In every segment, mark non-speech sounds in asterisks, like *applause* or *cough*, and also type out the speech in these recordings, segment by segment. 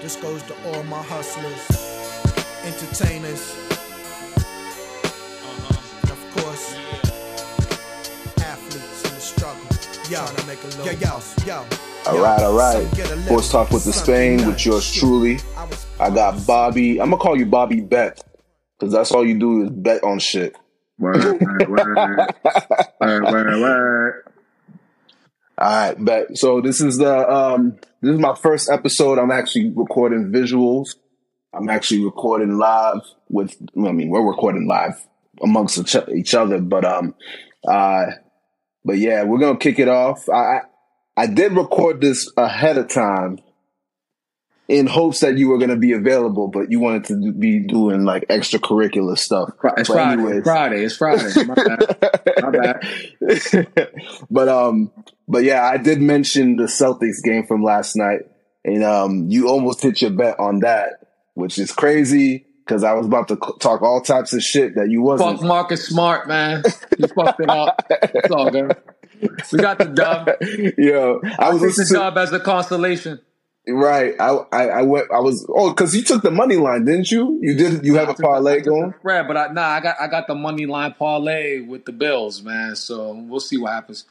This goes to all my hustlers, entertainers, and of course, athletes in the struggle. Yo, to make a little yo, yo, yo. All right, all right. Sports Talk with the Spain with yours truly. I got Bobby. I'm gonna call you Bobby Bet because that's all you do is bet on shit. Word, word, word. *laughs* word, word, word. All right, bet. So this is the um this is my first episode. I'm actually recording visuals. I'm actually recording live with. I mean, we're recording live amongst each, other, but um, uh, but yeah, we're gonna kick it off. I, I did record this ahead of time in hopes that you were gonna be available, but you wanted to be doing like extracurricular stuff. It's But Friday. anyways. It's Friday. It's Friday. My bad. My bad. *laughs* but um, but yeah, I did mention the Celtics game from last night, and um, you almost hit your bet on that, which is crazy because I was about to c- talk all types of shit that you wasn't. Fuck Marcus Smart, man. You fucked it up. It's all good. We got the dub. *laughs* Yo, I I was the dub as a consolation. Right, I, I I went. I was oh, because you took the money line, didn't you? You did. You have a parlay going. Right, but I, nah, I got I got the money line parlay with the Bills, man. So we'll see what happens.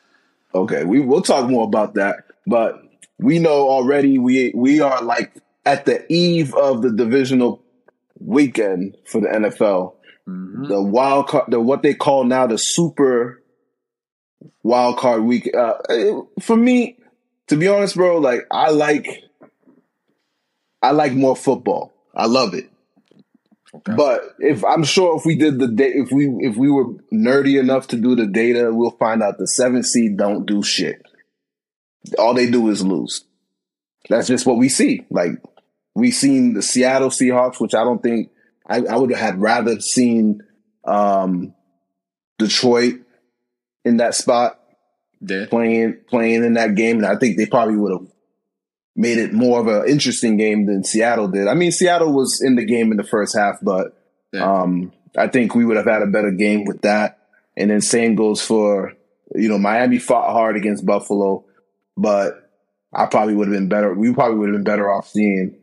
Okay, we we'll talk more about that, but we know already we we are like at the eve of the divisional weekend for the NFL. Mm-hmm. The wild card, the what they call now the super wild card week. Uh, for me, to be honest, bro, like I like I like more football. I love it. Okay. But if I'm sure if we did the da- if we if we were nerdy enough to do the data, we'll find out the seven seed don't do shit. All they do is lose. That's just what we see. Like we seen the Seattle Seahawks, which I don't think I, I would have had rather seen um, Detroit in that spot Did. playing playing in that game, and I think they probably would have made it more of an interesting game than Seattle did. I mean, Seattle was in the game in the first half, but um, I think we would have had a better game with that. And then same goes for you know Miami fought hard against Buffalo, but I probably would have been better. We probably would have been better off seeing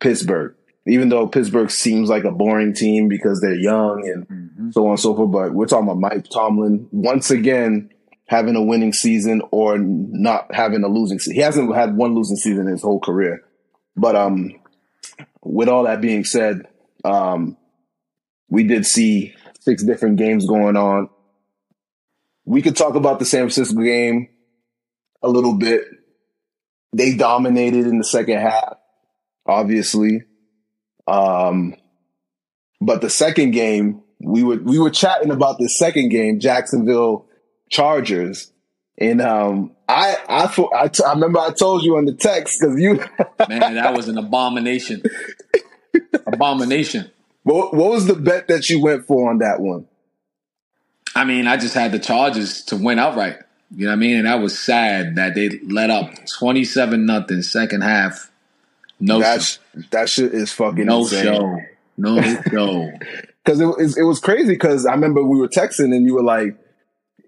Pittsburgh, even though Pittsburgh seems like a boring team because they're young and Mhm. so on and so forth. But we're talking about Mike Tomlin once again having a winning season or not having a losing season. He hasn't had one losing season in his whole career. But um, with all that being said, um, we did see six different games going on. We could talk about the San Francisco game a little bit. They dominated in the second half, obviously. Um, but the second game, we were we were chatting about the second game, Jacksonville Chargers, and um, I I I, t- I remember I told you on the text because you *laughs* Man, that was an abomination. abomination. what, what was the bet that you went for on that one? I mean, I just had the Chargers to win outright. You know what I mean? And that was sad that they let up twenty seven nothing second half. No That's that shit is fucking no insane. show. No *laughs* show. Because it, was- it was crazy. Because I remember we were texting and you were like,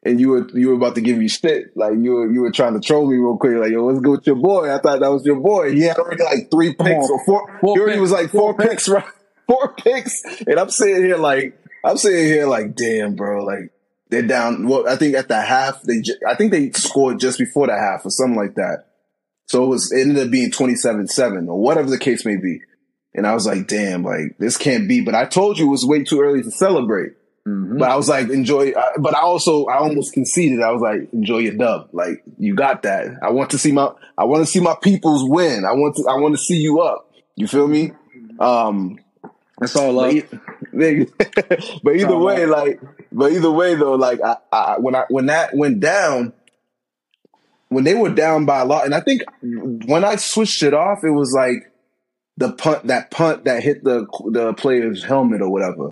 and you were you were about to give me shit. Like you were you were trying to troll me real quick. Like yo, what's good with your boy? I thought that was your boy. He had already like three picks or four. Four he already picks. was like four, picks, *laughs* right? Four picks. And I'm sitting here like I'm sitting here like, damn, bro. Like they're down. Well, I think at the half they ju- I think they scored just before the half or something like that. So it was it ended up being 27-7 or whatever the case may be. And I was like, damn, like this can't be. But I told you it was way too early to celebrate. Mhm. But I was like, enjoy. But I also, I almost conceded. I was like, enjoy your dub. Like you got that. I want to see my, I want to see my peoples win. I want to, I want to see you up. You feel me? Um, That's all love. *laughs* *laughs* but either way, like, but either way though, like, I, I, when I, when that went down, when they were down by a lot, and I think when I switched it off, it was like the punt, that punt that hit the the player's helmet or whatever.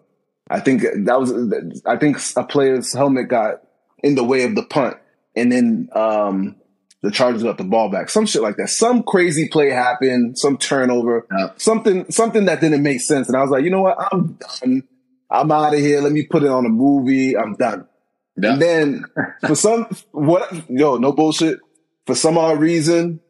I think that was, I think a player's helmet got in the way of the punt, and then um, the Chargers got the ball back. Some shit like that. Some crazy play happened. Some turnover. Something something that didn't make sense. And I was like, you know what? I'm done. I'm out of here. Let me put it on a movie. I'm done. And then *laughs* for some what yo, no bullshit. For some odd reason,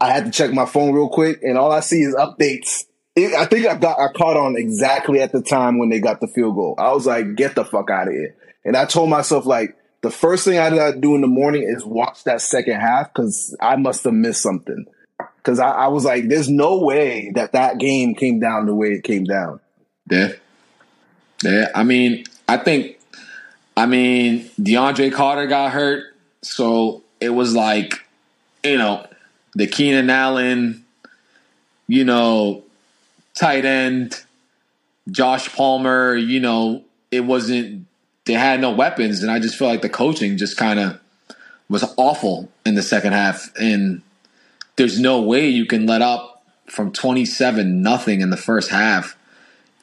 I had to check my phone real quick, and all I see is updates. It, I think I got I caught on exactly at the time when they got the field goal. I was like, "Get the fuck out of here!" And I told myself like, the first thing I gotta do in the morning is watch that second half because I must have missed something. Because I, I was like, "There's no way that that game came down the way it came down." Yeah, yeah. I mean, I think, I mean, DeAndre Carter got hurt, so it was like, you know, the Keenan Allen, you know, tight end, Josh Palmer, you know, it wasn't they had no weapons, and I just feel like the coaching just kind of was awful in the second half. And there's no way you can let up from 27 nothing in the first half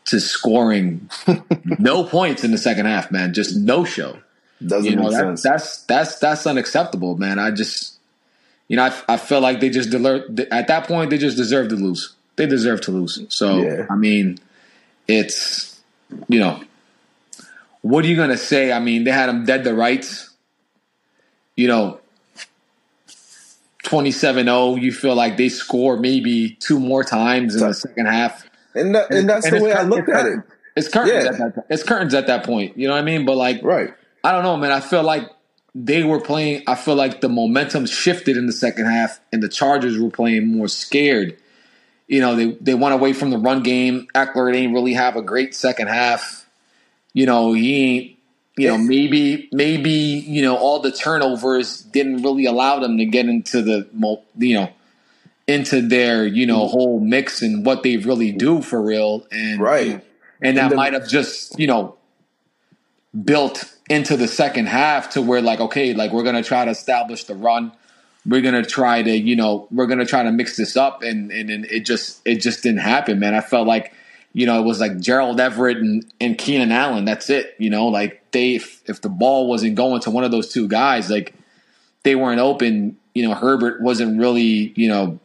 to scoring *laughs* no points in the second half, man. Just no show. Doesn't you know, make that, sense. that's that's that's unacceptable, man. I just you know, I, I feel like they just deserve at that point they just deserve to lose. They deserve to lose. So Yeah. I mean, it's you know, what are you gonna say? I mean, they had them dead to rights. You know, 27-0, you feel like they score maybe two more times in the second half. and that, and that's And the way I looked at it. It's curtains Yeah. at that it's curtains at that point. You know what I mean? But like Right. I don't know, man. I feel like they were playing. I feel like the momentum shifted in the second half, and the Chargers were playing more scared. You know, they they went away from the run game. Ekeler didn't really have a great second half. You know, he ain't. You know, maybe maybe you know all the turnovers didn't really allow them to get into the you know into their you know whole mix and what they really do for real and Right. and that And might have just you know built into the second half to where like okay like we're gonna try to establish the run we're gonna try to you know we're gonna try to mix this up and and, and it just it just didn't happen man i felt like you know it was like gerald everett and, and keenan allen that's it you know like they if, if the ball wasn't going to one of those two guys like they weren't open you know herbert wasn't really you know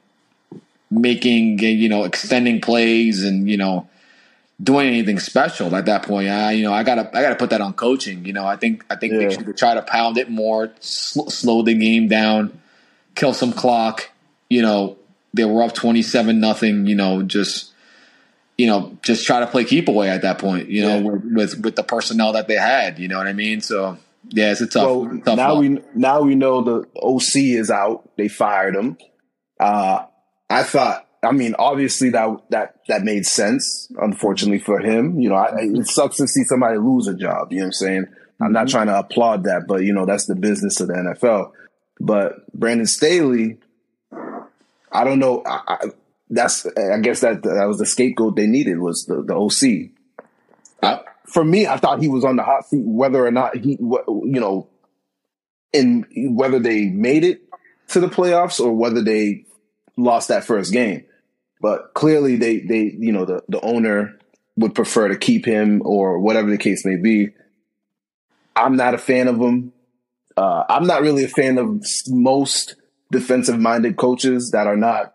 making eh, you know extending plays and you know doing anything special at that point. I, you know, I gotta, I gotta put that on coaching. You know, I think, I think Yeah. they should try to pound it more, sl- slow the game down, kill some clock. You know, they were up twenty-seven nothing. You know, just, you know, just try to play keep away at that point. You know, Yeah. with, with the personnel that they had. You know what I mean? So yeah, it's a tough, Well, tough. now loss. we now we know the OC is out. They fired him. Uh, I thought. I mean, obviously that that that made sense. Unfortunately for him, you know, I, it sucks to see somebody lose a job. You know what I'm saying? I'm not trying to applaud that, but you know, that's the business of the NFL. But Brandon Staley, I don't know. I, I, that's I guess that that was the scapegoat they needed was the, the OC. I- For me, I thought he was on the hot seat, whether or not he, you know, in whether they made it to the playoffs or whether they lost that first game. But clearly, they they you know the the owner would prefer to keep him or whatever the case may be. I'm not a fan of him. Uh, I'm not really a fan of most defensive minded coaches that are not,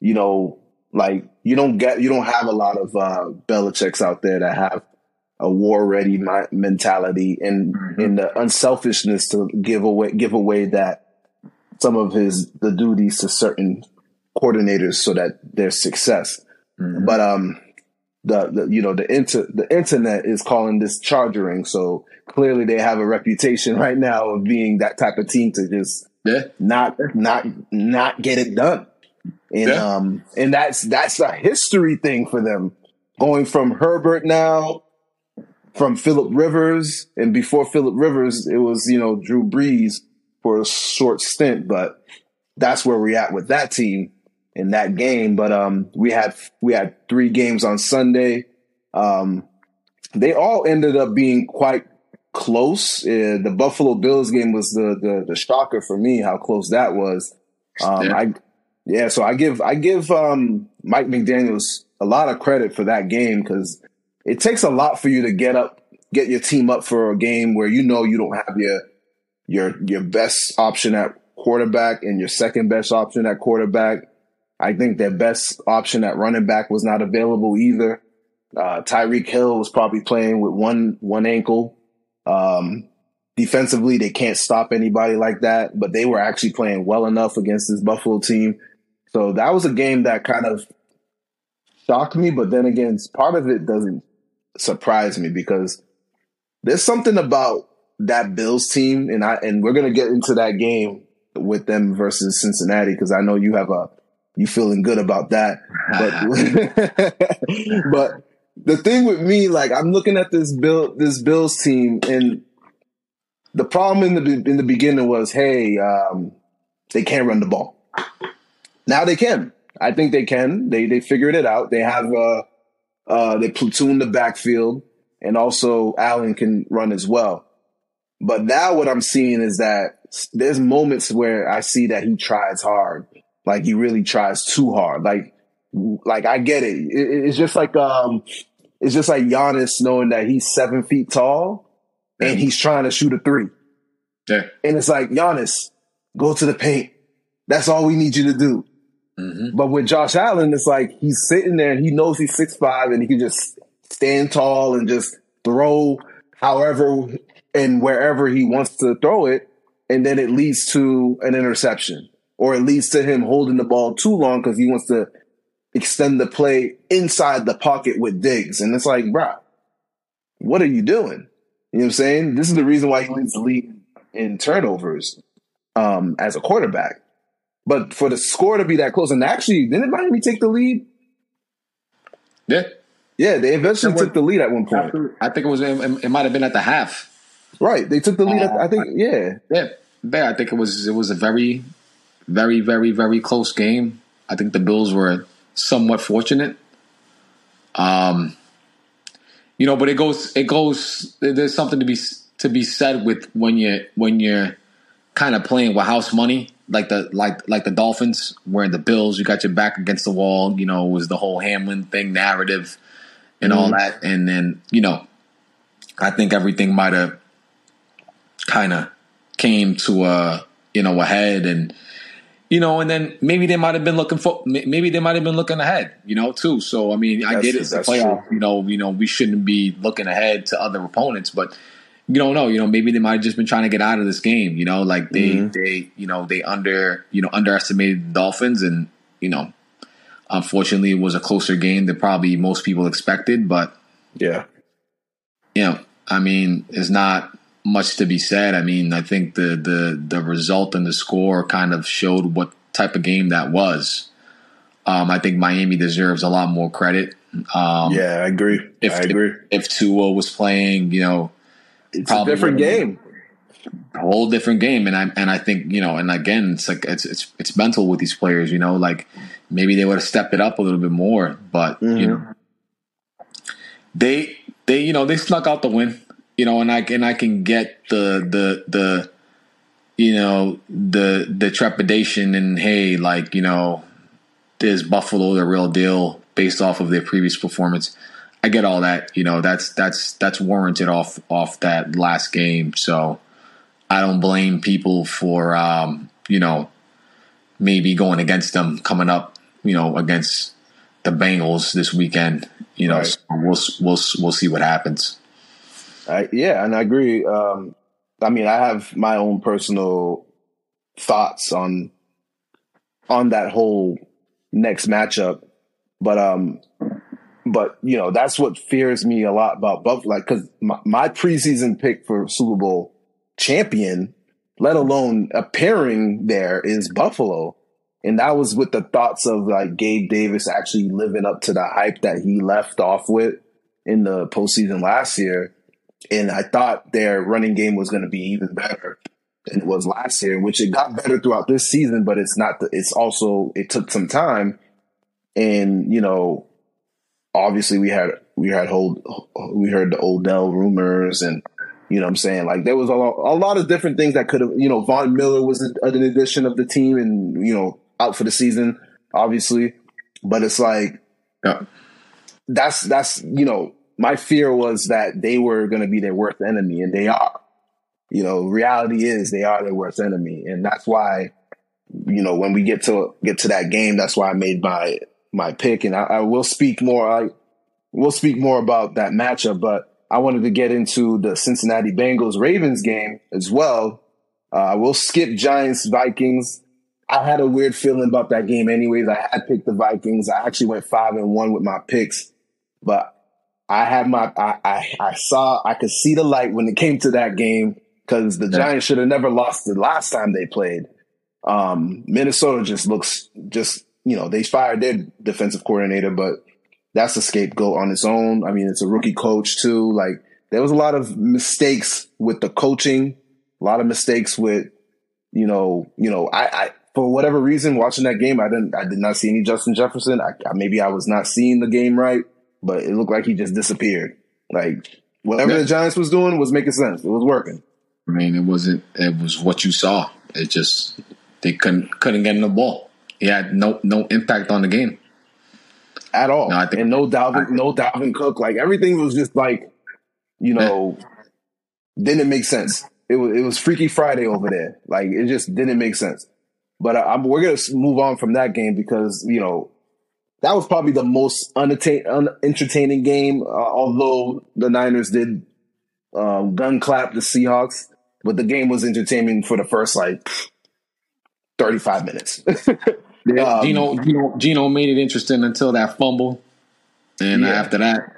you know, like you don't get you don't have a lot of uh, Belichick's out there that have a war ready mentality and and the unselfishness to give away give away that some of his the duties to certain coordinators so that there's success. But um, the, the you know the inter the internet is calling this chargering, so clearly they have a reputation *laughs* right now of being that type of team to just yeah, not not not get it done. And Yeah. um and that's that's a history thing for them. Going from Herbert now, from Philip Rivers, and before Philip Rivers, it was, you know, Drew Brees for a short stint, but that's where we're at with that team in that game. But um we had we had three games on Sunday. Um they all ended up being quite close. Uh, the Buffalo Bills game was the, the the shocker for me how close that was. Um, Yeah. I yeah, so I give I give um, Mike McDaniel's a lot of credit for that game because it takes a lot for you to get up, get your team up for a game where you know you don't have your your your best option at quarterback and your second best option at quarterback. I think their best option at running back was not available either. Uh, Tyreek Hill was probably playing with one one ankle. Um, defensively, they can't stop anybody like that, but they were actually playing well enough against this Buffalo team. So that was a game that kind of shocked me, but then again, part of it doesn't surprise me because there's something about that Bills team, and I and we're gonna get into that game with them versus Cincinnati because I know you have a you feeling good about that. But *laughs* *laughs* but the thing with me, like I'm looking at this bill this Bills team, and the problem in the in the beginning was, hey, um, they can't run the ball. Now they can. I think they can. They they figured it out. They have uh uh they platoon the backfield, and also Allen can run as well. But now what I'm seeing is that there's moments where I see that he tries hard, like he really tries too hard. Like like I get it. it it's just like um it's just like Giannis knowing that he's seven feet tall and he's trying to shoot a three. Yeah. And it's like, Giannis, go to the paint. That's all we need you to do. Mm-hmm. But with Josh Allen, it's like he's sitting there and he knows he's six five and he can just stand tall and just throw however and wherever he wants to throw it. And then it leads to an interception or it leads to him holding the ball too long because he wants to extend the play inside the pocket with Diggs. And it's like, bro, what are you doing? You know what I'm saying? This is the reason why he leads the league in turnovers um, as a quarterback. But for the score to be that close, and actually, didn't Miami take the lead? Yeah. Yeah, they eventually took the lead at one point. I think it was it, it might have been at the half. Right, they took the lead. Uh, at, I think, yeah, yeah, yeah. I think it was it was a very, very, very, very close game. I think the Bills were somewhat fortunate. Um, you know, but it goes it goes. There's something to be to be said with when you when you're kind of playing with house money like the like like the Dolphins, where the Bills, you got your back against the wall. You know, was the whole Hamlin thing narrative and mm all mm-hmm. that, and then you know, I think everything might have kind of came to a you know a head, and you know, and then maybe they might have been looking for maybe they might have been looking ahead, you know, too. So I mean, I get it, it's a playoff. True. You know, you know, we shouldn't be looking ahead to other opponents, but you don't know. You know, maybe they might have just been trying to get out of this game. You know, like they mm-hmm. they you know they under you know underestimated the Dolphins, and you know, unfortunately, it was a closer game than probably most people expected. But yeah, you know, I mean, it's not much to be said. I mean, I think the the the result and the score kind of showed what type of game that was. Um, I think Miami deserves a lot more credit. Um, yeah, I agree. If, I agree. If, if Tua was playing, you know, it's a different game. A whole different game, and I and I think you know, and again, it's like it's it's it's mental with these players. You know, like maybe they would have stepped it up a little bit more, but mm-hmm. you know, they they you know they snuck out the win. You know, and I and I can get the the the you know the the trepidation and hey, like you know, is Buffalo the real deal based off of their previous performance? I get all that. You know, that's that's that's warranted off off that last game. So I don't blame people for um, you know maybe going against them coming up. You know, against the Bengals this weekend. You know, right. so we'll we'll we'll see what happens. I, yeah, and I agree. Um, I mean, I have my own personal thoughts on on that whole next matchup, but um, but you know that's what fears me a lot about Buffalo. Like, because my, my, preseason pick for Super Bowl champion, let alone appearing there, is Buffalo, and that was with the thoughts of like Gabe Davis actually living up to the hype that he left off with in the postseason last year. And I thought their running game was going to be even better than it was last year, which it got better throughout this season, but it's not. The, it's also it took some time, and you know obviously we had we had hold we heard the Odell rumors and you know what I'm saying like there was a lot, a lot of different things that could have you know Von Miller was an addition of the team and you know out for the season obviously but it's like yeah. that's that's you know my fear was that they were going to be their worst enemy and they are you know reality is they are their worst enemy and that's why you know when we get to get to that game that's why I made my my pick, and I, I will speak more. I will speak more about that matchup, but I wanted to get into the Cincinnati Bengals Ravens game as well. Uh, we'll skip Giants Vikings I had a weird feeling about that game. Anyways, I had picked the Vikings. I actually went five and one with my picks, but I had my I I, I saw I could see the light when it came to that game because the Giants should have never lost the last time they played. Um, Minnesota just looks just you know they fired their defensive coordinator, but that's a scapegoat on its own. I mean, it's a rookie coach too. Like there was a lot of mistakes with the coaching, a lot of mistakes with you know you know I, I for whatever reason watching that game I didn't I did not see any Justin Jefferson. I, maybe I was not seeing the game right, but it looked like he just disappeared. Like whatever the Giants was doing was making sense. It was working. I mean, it wasn't. It was what you saw. It just they couldn't couldn't get in the ball. He had no no impact on the game at all. No, think, and no Dalvin, no Dalvin Cook. Like everything was just like, you know, didn't make sense. It was it was Freaky Friday over there. Like it just didn't make sense. But uh, we're gonna move on from that game because you know that was probably the most unentertaining game. Uh, although the Niners did um, gun clap the Seahawks, but the game was entertaining for the first like thirty five minutes. *laughs* um, Gino, Gino, Gino made it interesting until that fumble, and yeah. after that,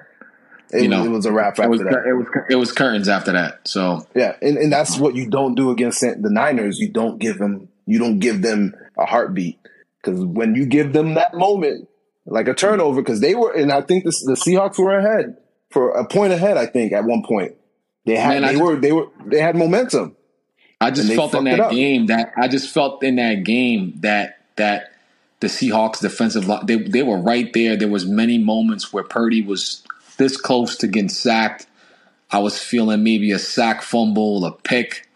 it, you know, it was a wrap. After it was, that, it was it was curtains after that. So yeah, and, and that's what you don't do against the Niners. You don't give them you don't give them a heartbeat because when you give them that moment, like a turnover, because they were, and I think the Seahawks were ahead for a point ahead. I think at one point they had Man, they were they were they had momentum. I just felt in that game that I just felt in that game that that the Seahawks defensive line they they were right there. There was many moments where Purdy was this close to getting sacked. I was feeling maybe a sack fumble, a pick.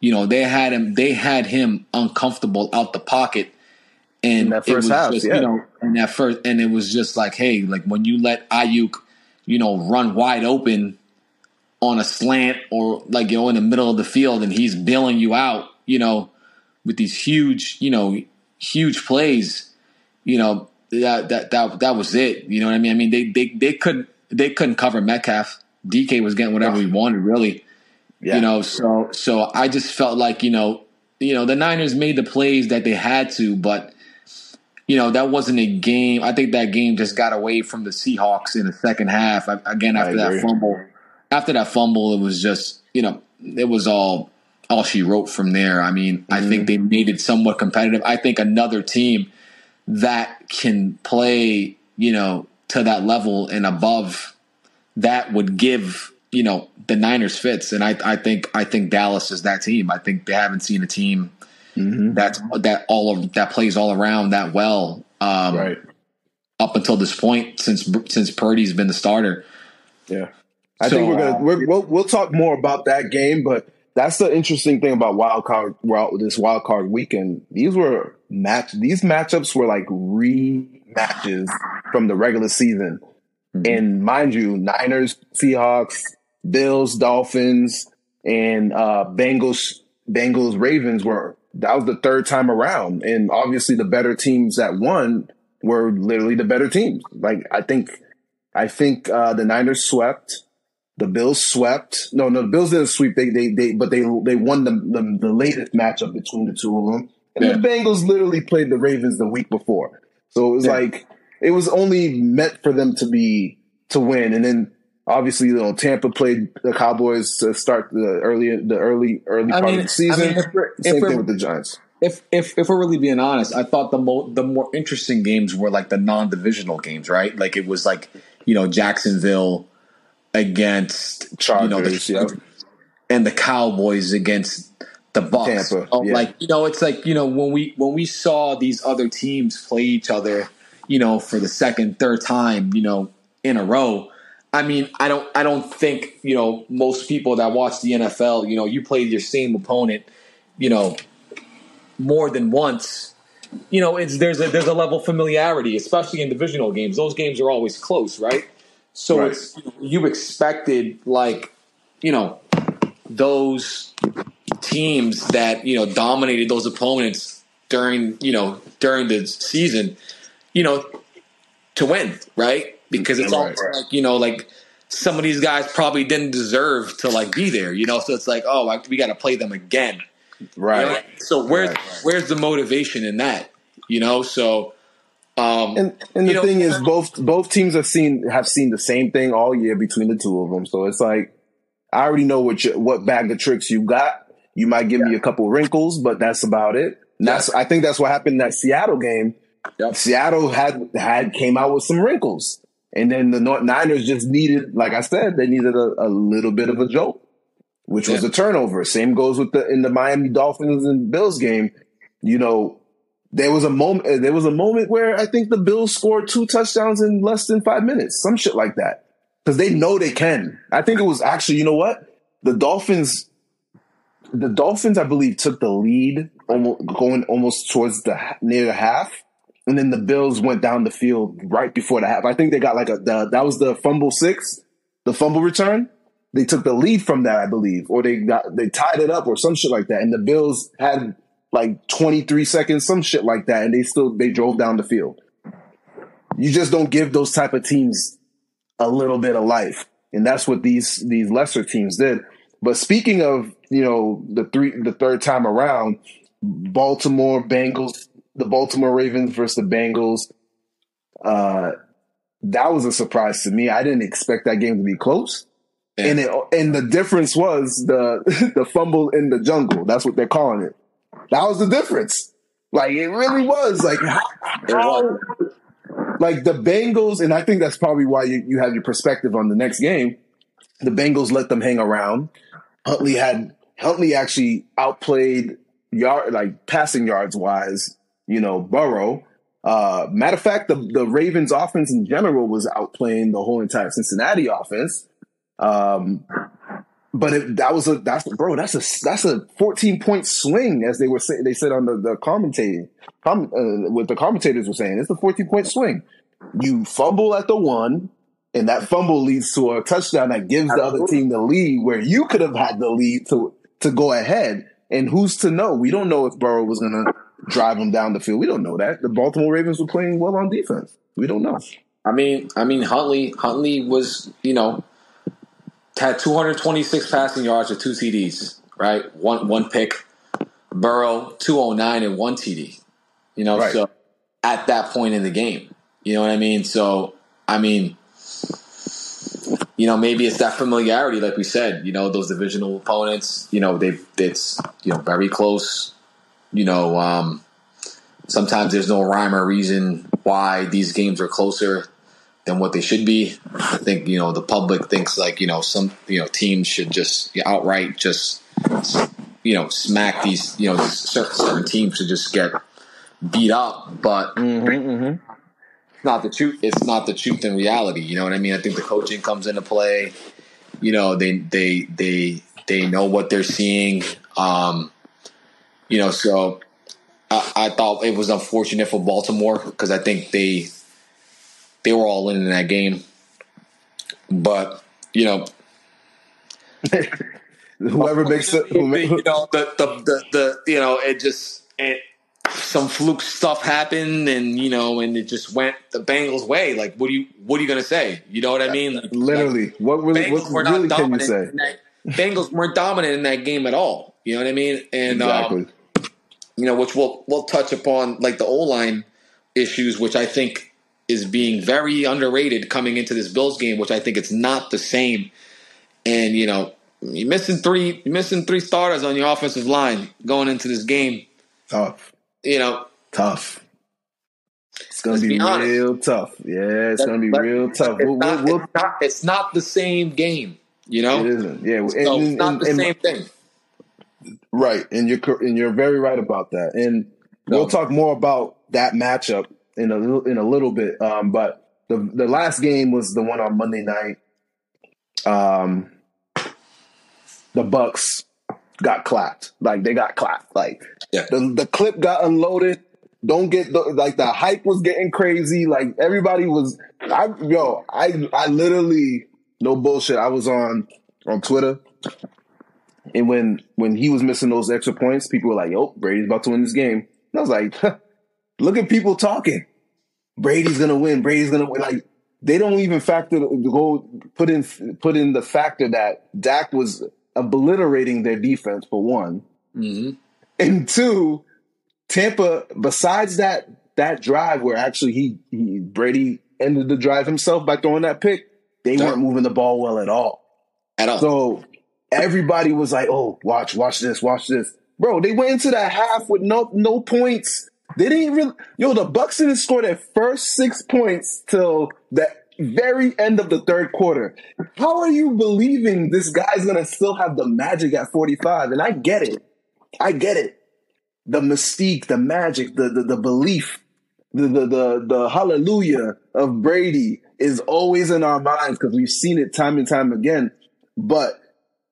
You know, they had him they had him uncomfortable out the pocket. And it was half, just, yeah. you know, and that first and it was just like, hey, like when you let Aiyuk, you know, run wide open on a slant or like you know in the middle of the field and he's bailing you out, you know, with these huge, you know, huge plays, you know, that that that that was it. You know what I mean? I mean they they they couldn't they couldn't cover Metcalf. DK was getting whatever he wanted, really. Yeah. You know, so so I just felt like, you know, you know, the Niners made the plays that they had to, but you know, that wasn't a game. I think that game just got away from the Seahawks in the second half. Again, after that fumble, after that fumble, it was just, you know, it was all all she wrote from there. I mean, mm-hmm. I think they made it somewhat competitive. I think another team that can play, you know, to that level and above that would give, you know, the Niners fits. And I, I think I think Dallas is that team. I think they haven't seen a team mm-hmm. that's that all of that plays all around that well. Um, right. Up until this point, since since Purdy's been the starter. Yeah. I so, think we're gonna we're, we'll we'll talk more about that game, but that's the interesting thing about wild card well, this wild card weekend. These were match these matchups were like rematches from the regular season. Mm-hmm. And mind you, Niners, Seahawks, Bills, Dolphins, and uh Bengals, Bengals, Ravens were that was the third time around. And obviously the better teams that won were literally the better teams. Like I think I think uh the Niners swept the Bills swept. No, no, the Bills didn't sweep. They, they, they, but they, they won the, the, the latest matchup between the two of them. And yeah. the Bengals literally played the Ravens the week before. So it was yeah. like, it was only meant for them to be, to win. And then obviously, you know, Tampa played the Cowboys to start the early, the early, early part mean, of the season. I mean, if Same if thing with the Giants. If, if if we're really being honest, I thought the mo- the more interesting games were like the non divisional games, right? Like it was like you know Jacksonville, against Chargers, you know the yeah. and the Cowboys against the Bucs. Tampa, oh, yeah. Like you know, it's like you know when we when we saw these other teams play each other, you know, for the second, third time, you know, in a row. I mean, I don't I don't think you know most people that watch the NFL, you know, you play your same opponent, you know, more than once. You know, it's there's a there's a level of familiarity, especially in divisional games. Those games are always close, right? So right. it's you expected like you know those teams that you know dominated those opponents during you know during the season, you know, to win, right? Because it's right. all like you know like some of these guys probably didn't deserve to like be there, you know. So it's like, oh, we got to play them again, Right. You know? So where's Right, right. where's the motivation in that? You know, so um, And and the know- thing is, both both teams have seen have seen the same thing all year between the two of them. So it's like I already know what you, what bag of tricks you got. You might give me a couple wrinkles, but that's about it. And that's I think that's what happened in that Seattle game. Yep. Seattle had had came out with some wrinkles, and then the North Niners just needed, like I said, they needed a, a little bit of a jolt, which was Yeah. a turnover. Same goes with the in the Miami Dolphins and Bills game. You know, there was a moment. Uh, there was a moment where I think the Bills scored two touchdowns in less than five minutes, some shit like that, because they know they can. I think it was actually, you know what, the Dolphins. The Dolphins, I believe, took the lead almost going almost towards the near the half, and then the Bills went down the field right before the half. I think they got like a the, that was the fumble six, the fumble return. They took the lead from that, I believe, or they got they tied it up or some shit like that. And the Bills had like 23 seconds, some shit like that, and they still they drove down the field. You just don't give those type of teams a little bit of life, and that's what these these lesser teams did. But speaking of you know the three the third time around, Baltimore Bengals, the Baltimore Ravens versus the Bengals. Uh, that was a surprise to me. I didn't expect that game to be close. Yeah. And it, and the difference was the *laughs* the fumble in the jungle. That's what they're calling it. That was the difference. Like it really was. Like how, how- like the Bengals, and I think that's probably why you, you have your perspective on the next game. The Bengals let them hang around. Huntley had Huntley actually outplayed yard like passing yards wise, you know, Burrow. Uh, matter of fact, the, the Ravens offense in general was outplaying the whole entire Cincinnati offense. Um, but it, that was a that's bro that's a that's a 14 point swing as they were saying they said on the the commentating com, uh, what the commentators were saying it's a 14 point swing you fumble at the one and that fumble leads to a touchdown that gives the other team the lead where you could have had the lead to to go ahead and who's to know we don't know if Burrow was going to drive them down the field we don't know that the Baltimore Ravens were playing well on defense we don't know I mean, I mean, Huntley, Huntley was, you know, had 226 passing yards with two TDs, right? One one pick. Burrow 209 and one TD. You know, Right. so at that point in the game, you know what I mean. So I mean, you know, maybe it's that familiarity, like we said. You know, those divisional opponents. You know, they it's you know very close. You know, um, sometimes there's no rhyme or reason why these games are closer than what they should be. I think you know the public thinks like you know some you know teams should just outright just you know smack these you know certain, certain teams should just get beat up, but mm-hmm, it's not the truth. It's not the truth in reality. You know what I mean? I think the coaching comes into play. You know they they they they know what they're seeing. Um, you know, so I, I thought it was unfortunate for Baltimore because I think they they were all in in that game. But you know, *laughs* whoever makes it who ma- you know the, the the the you know it just it some fluke stuff happened and you know and it just went the Bengals way. Like what do you what are you gonna say? You know what I mean? Like, literally what really Bengals what were not really can you say that, Bengals weren't dominant in that game at all. You know what I mean? And exactly um, you know, which we'll we'll touch upon like the O line issues, which I think is being very underrated coming into this Bills game, which I think it's not the same. And you know, you're missing three you're missing three starters on your offensive line going into this game. tough You know, tough. It's gonna be, be real tough. Yeah, it's gonna be real tough. it's, We'll, not, we'll, it's not it's not the same game. You know, it isn't. Yeah, and, it's not and- the and- same thing. Right, and you're and you're very right about that. And No. we'll talk more about that matchup in a little in a little bit. Um, but the the last game was the one on Monday night. Um, the Bucs got clapped. Like they got clapped. Like Yeah. the the clip got unloaded. Don't get the like the hype was getting crazy. Like everybody was. I yo, I I literally no bullshit. I was on on Twitter, and when when he was missing those extra points, people were like, "Yo, Brady's about to win this game." And I was like, "Look at people talking. Brady's gonna win. Brady's gonna win." Like they don't even factor go put in put in the factor that Dak was obliterating their defense for one. hmm And two, Tampa, besides that that drive where actually he, he Brady ended the drive himself by throwing that pick, they Yeah. weren't moving the ball well at all. At all. So everybody was like, "Oh, watch, watch this, watch this, bro." They went into that half with no no points. They didn't really. Yo, the Bucs didn't score their first six points till the very end of the third quarter. How are you believing this guy's gonna still have the magic at forty five? And I get it. I get it. The mystique, the magic, the the, the belief, the, the the the hallelujah of Brady is always in our minds because we've seen it time and time again. But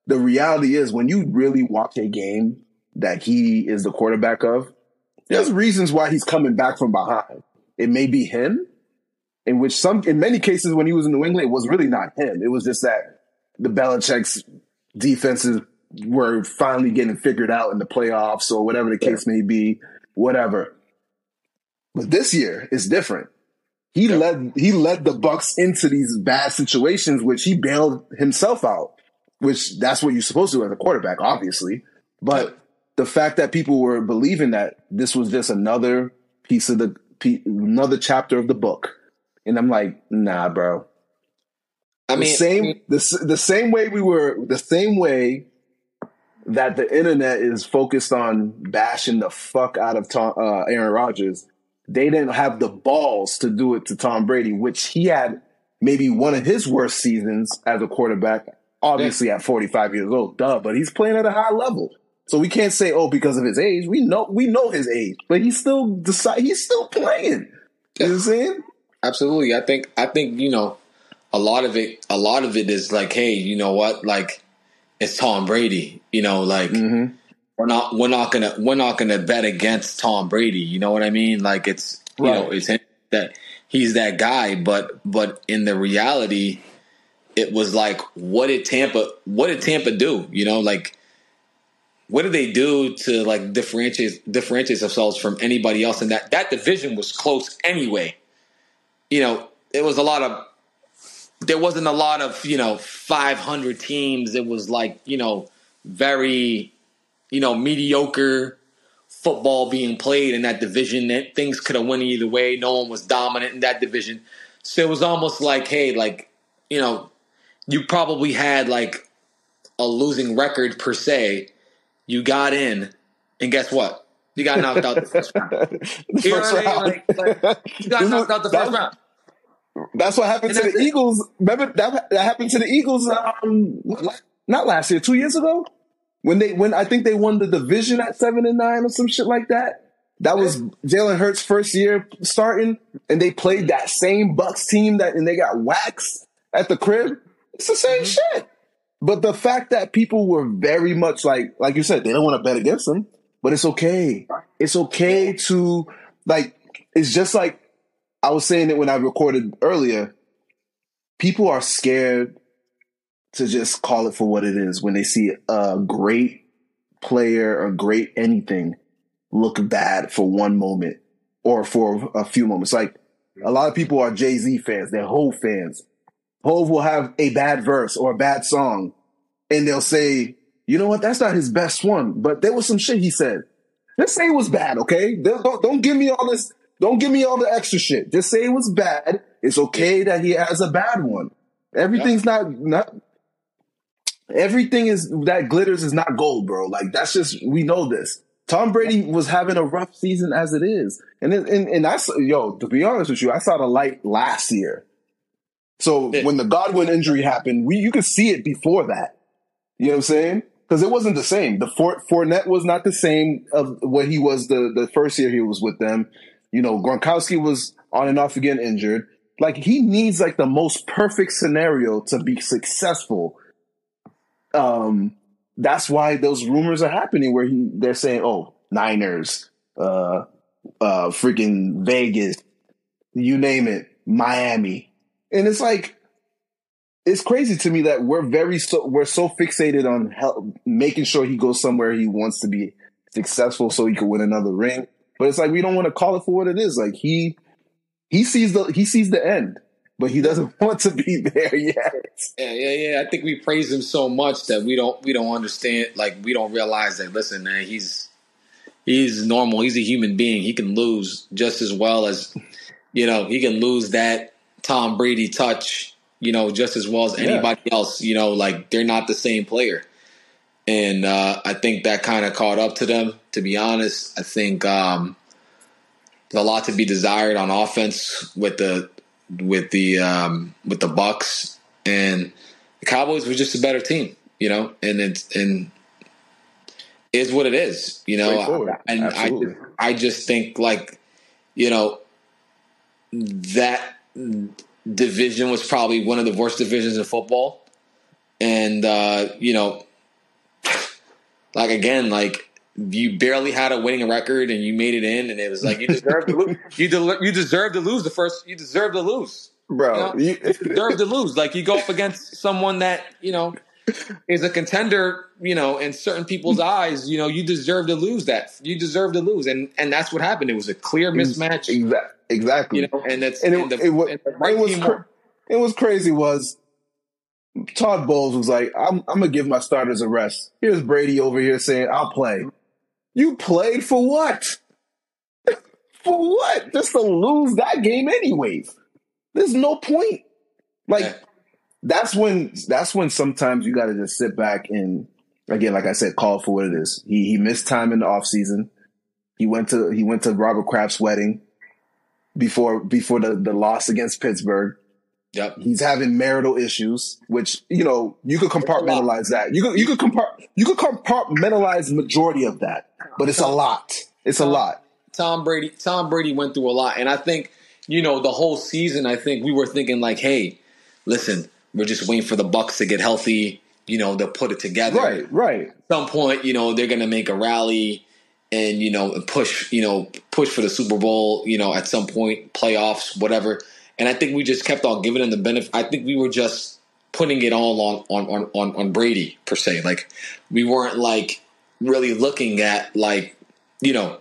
the reality is, when you really watch a game that he is the quarterback of, there's reasons why he's coming back from behind. It may be him, in which some, in many cases, when he was in New England, it was really not him. It was just that the Belichick's defenses were finally getting figured out in the playoffs or whatever the case may be, whatever. But this year is different. He led he led the Bucs into these bad situations, which he bailed himself out. Which that's what you're supposed to do as a quarterback, obviously. But the fact that people were believing that this was just another piece of the another chapter of the book, and I'm like, nah, bro. I The mean, same the the same way we were the same way that the internet is focused on bashing the fuck out of Tom, uh, Aaron Rodgers. They didn't have the balls to do it to Tom Brady, which he had maybe one of his worst seasons as a quarterback. Obviously, at 45 years old, duh. But he's playing at a high level, so we can't say, oh, because of his age. We know we know his age, but he's still decide he's still playing. You know what I'm saying? absolutely. I think I think you know a lot of it. A lot of it is like, hey, you know what? Like it's Tom Brady. You know, like Mm-hmm. we're not we're not gonna we're not gonna bet against Tom Brady. You know what I mean? Like it's you know it's him that he's that guy. But but in the reality, it was like, what did Tampa what did Tampa do? You know, like what did they do to like differentiate differentiate themselves from anybody else? And that that division was close anyway. You know, it was a lot of there wasn't a lot of you know 500 teams. It was like you know very you know mediocre football being played in that division. That things could have went either way. No one was dominant in that division, so it was almost like hey, like you know, you probably had like a losing record per se. You got in, and guess what? You got knocked out the *laughs* first round. You know what I mean? Like- like, You got knocked out the first round. That's what happened And to the it. Eagles. Remember that that happened to the Eagles. Um, not last year, two years ago, when they when I think they won the division at seven and nine or some shit like that. That was Jalen Hurts' first year starting, and they played that same Bucs team that, and they got waxed at the crib. It's the same mm-hmm. shit. But the fact that people were very much like, like you said, they don't want to bet against them, but it's okay. It's okay to like. It's just like I was saying it when I recorded earlier. People are scared to just call it for what it is when they see a great player or great anything look bad for one moment or for a few moments. Like a lot of people are Jay Z fans, they're Hov fans. Hov will have a bad verse or a bad song, and they'll say, "You know what? That's not his best one." But there was some shit he said. Just say it was bad, okay? Don't, don't, give me all this. Don't give me all the extra shit. Just say it was bad. It's okay that he has a bad one. Everything's not not. Everything is that glitters is not gold, bro. Like that's just we know this. Tom Brady was having a rough season as it is, and and and I saw, yo to be honest with you, I saw the light last year. So Yeah. when the Godwin injury happened, we you could see it before that. You know what I'm saying? Because it wasn't the same. The Fort Fournette was not the same of what he was the the first year he was with them. You know, Gronkowski was on and off again injured. Like he needs like the most perfect scenario to be successful. Um, that's why those rumors are happening where he they're saying, "Oh, Niners, uh, uh, freaking Vegas, you name it, Miami," and it's like it's crazy to me that we're very so we're so fixated on hel- making sure he goes somewhere he wants to be successful so he can win another ring. But it's like we don't want to call it for what it is. Like he he sees the he sees the end, but he doesn't *laughs* want to be there yet. Yeah, yeah, yeah. I think we praise him so much that we don't we don't understand. Like we don't realize that. Listen, man, he's he's normal. He's a human being. He can lose just as well as you know. He can lose that Tom Brady touch, you know, just as well as anybody yeah. else. You know, like they're not the same player. And uh, I think that kind of caught up to them. To be honest, I think um, there's a lot to be desired on offense with the with the um, with the Bucs and the Cowboys were just a better team, you know, and it's and is what it is, you know. And Absolutely. I I just think like, you know, that division was probably one of the worst divisions in football. And uh, you know, like again, like you barely had a winning record and you made it in, and it was like you deserve to lose. *laughs* You, de- you deserve to lose the first. You deserve to lose bro. You, know, you deserve to lose. Like you go up against someone that you know is a contender. You know, in certain people's hmm. eyes, you know, you deserve to lose. That you deserve to lose, and and that's what happened. It was a clear mismatch. Exactly. You know, and that's and it, the, it, was, right it was cra- it was crazy. Was Todd Bowles was like, I'm, I'm gonna give my starters a rest. Here's Brady over here saying, I'll play. You played for what? *laughs* for what? Just to lose that game anyways. There's no point. Like yeah. That's when that's when sometimes you got to just sit back and again, like I said, call for what it is. He he missed time in the off season. He went to he went to Robert Kraft's wedding before before the, the loss against Pittsburgh. Yep. He's having marital issues, which you know you could compartmentalize that. You could you could compart you could compartmentalize majority of that, but it's a lot. It's a lot. Tom Brady Tom Brady went through a lot, and I think you know, the whole season, I think we were thinking like, hey, listen, we're just waiting for the Bucs to get healthy. You know, they'll put it together. Right, right. At some point, you know, they're going to make a rally and you know push, you know, push for the Super Bowl. You know, at some point, playoffs, whatever. And I think we just kept on giving them the benefit. I think we were just putting it all on on on on Brady per se. Like we weren't like really looking at like you know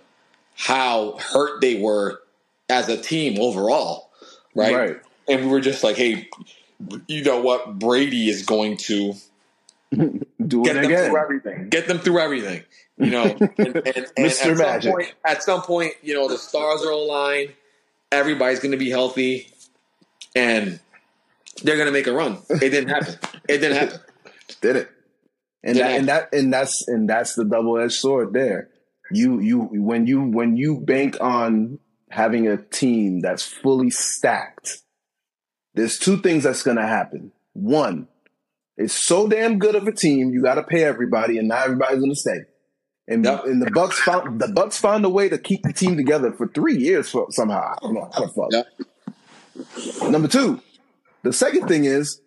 how hurt they were as a team overall, right? Right. And we were just like, hey, you know what? Brady is going to *laughs* do get them again. through everything. Get them through everything. You know, *laughs* and, and, and Mr. At Magic. Some point, at some point, you know, the stars are aligned. Everybody's going to be healthy, and they're going to make a run. It didn't happen. It didn't happen. *laughs* Did it? And that, and that and that's and that's the double edged sword there. You you when you when you bank on having a team that's fully stacked, there's two things that's going to happen. One, it's so damn good of a team, you got to pay everybody, and not everybody's going to stay. And, yep. and the Bucs found the Bucs found a way to keep the team together for three years for, somehow. I don't know how the fuck. Yep. Number two, the second thing is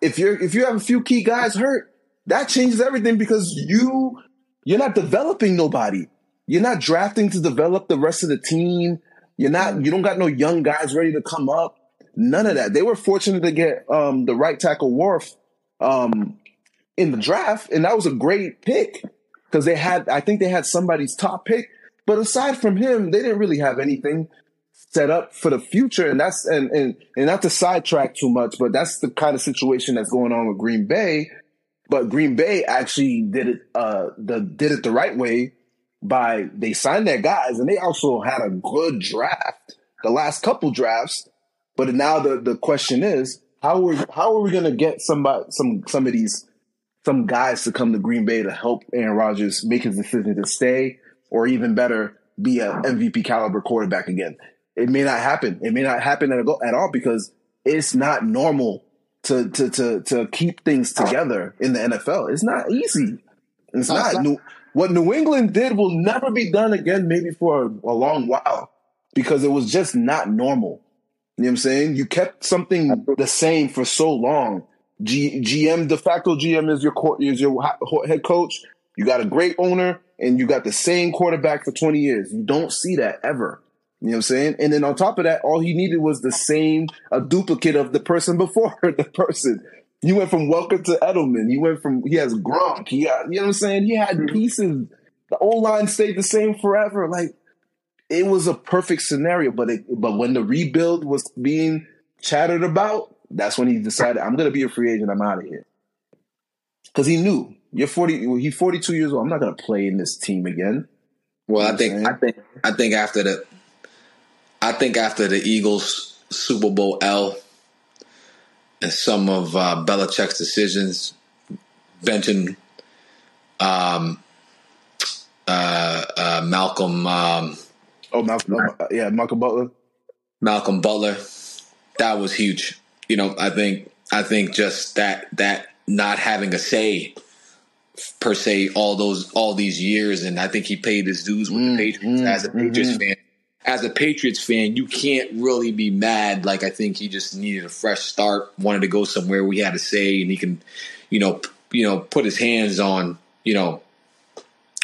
if you're if you have a few key guys hurt, that changes everything because you you're not developing nobody. You're not drafting to develop the rest of the team. You're not. You don't got no young guys ready to come up. None of that. They were fortunate to get um, the right tackle Wirfs um, in the draft, and that was a great pick because they had. I think they had somebody's top pick, but aside from him, they didn't really have anything set up for the future. And that's and and and not to sidetrack too much, but that's the kind of situation that's going on with Green Bay. But Green Bay actually did it uh the did it the right way by they signed their guys and they also had a good draft the last couple drafts. But now the, the question is how are how are we gonna get somebody some some of these some guys to come to Green Bay to help Aaron Rodgers make his decision to stay or even better be an MVP caliber quarterback again. It may not happen. It may not happen at, at all because it's not normal to to to to keep things together in the NFL. It's not easy. It's not. New, what New England did will never be done again, maybe for a, a long while, because it was just not normal. You know what I'm saying? You kept something the same for so long. G, GM, de facto GM is your is your head coach. You got a great owner, and you got the same quarterback for 20 years. You don't see that ever. You know what I'm saying? And then on top of that, all he needed was the same, a duplicate of the person *laughs* before the person. You went from Welker to Edelman. He went from he has Gronk. He got, you know what I'm saying? He had mm-hmm. pieces. The old line stayed the same forever. Like it was a perfect scenario. But it, but when the rebuild was being chattered about, that's when he decided I'm gonna be a free agent. I'm out of here. Because he knew you're 40. He's 42 years old. I'm not gonna play in this team again. Well, I I'm think? I think I think after the I think after the Eagles Super Bowl L and some of uh, Belichick's decisions, benching um, uh, uh, Malcolm um, Oh, Malcolm, oh, yeah, Malcolm Butler. Malcolm Butler, that was huge. You know, I think I think just that that not having a say per se all those all these years, and I think he paid his dues with the mm, Patriots mm, as a Patriots mm, fan. As a Patriots fan, you can't really be mad. Like I think he just needed a fresh start, wanted to go somewhere we had a say, and he can, you know, you know, put his hands on, you know,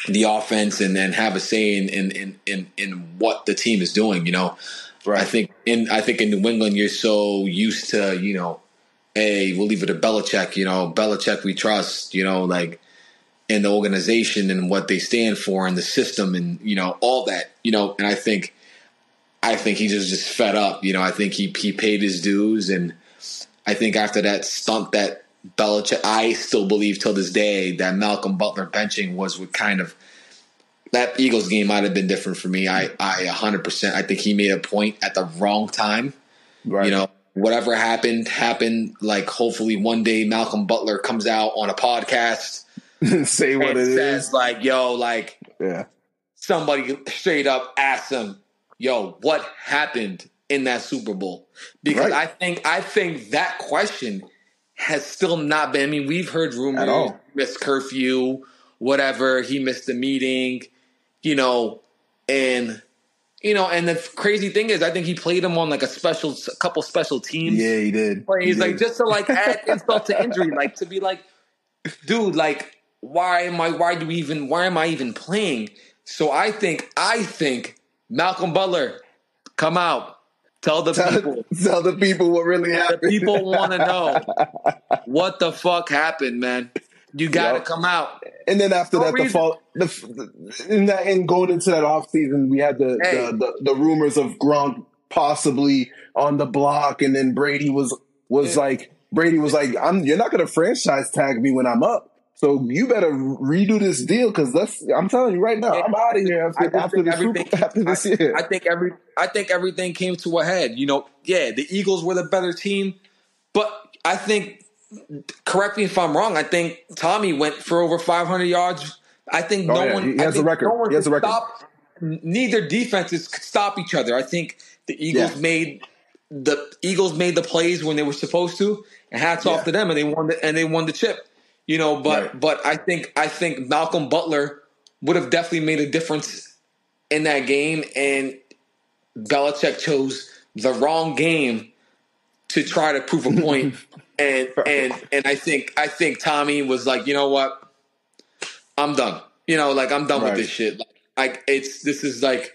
the offense and then have a say in in in in, what the team is doing. You know, Right. I think in I think in New England you're so used to you know, hey, we'll leave it to Belichick. You know, Belichick we trust. You know, like in the organization and what they stand for and the system and you know all that. You know, and I think I think he just just fed up. You know, I think he he paid his dues and I think after that stunt that Belichick, I still believe till this day that Malcolm Butler benching was what kind of that Eagles game might have been different for me. I I 100%. I think he made a point at the wrong time. Right. You know, whatever happened happened. Like hopefully one day Malcolm Butler comes out on a podcast *laughs* say what and it says is. like, "Yo, like Yeah. somebody straight up asked him, "Yo, what happened in that Super Bowl?" Because Right. I think I think that question has still not been. I mean, we've heard rumors, missed curfew, whatever. He missed the meeting, you know, and you know, and the crazy thing is, I think he played him on like a special, a couple special teams Yeah, he did. He's He like did. just to like add *laughs* insult to injury, like to be like, dude, like why am I? Why do we even? Why am I even playing? So I think, I think Malcolm Butler, come out, tell the tell, people. tell the people what really The happened. people want to know *laughs* what the fuck happened, man. You got to Yup. come out. And then after No that, the fall, the, the in that in going into that off season, we had the, Hey. the, the the rumors of Gronk possibly on the block, and then Brady was was Yeah. like Brady was like, "I'm you're not going to franchise tag me when I'm up." So you better redo this deal because that's I'm telling you right now I'm out of here I after, after everything- Super, after this I, year. I think every I think everything came to a head. You know, yeah, the Eagles were the better team, but I think correct me if I'm wrong. I think Tommy went for over 500 yards. I think Oh, no yeah, one. he has a record. No one He has a record. Stop, neither defenses could stop each other. I think the Eagles Yeah. made the Eagles made the plays when they were supposed to, and hats Yeah. off to them, and they won the and they won the chip. You know, but Right. but I think I think Malcolm Butler would have definitely made a difference in that game, and Belichick chose the wrong game to try to prove a point. *laughs* and and and I think I think Tommy was like, you know what, I'm done. You know, like I'm done Right. with this shit. Like, like it's this is like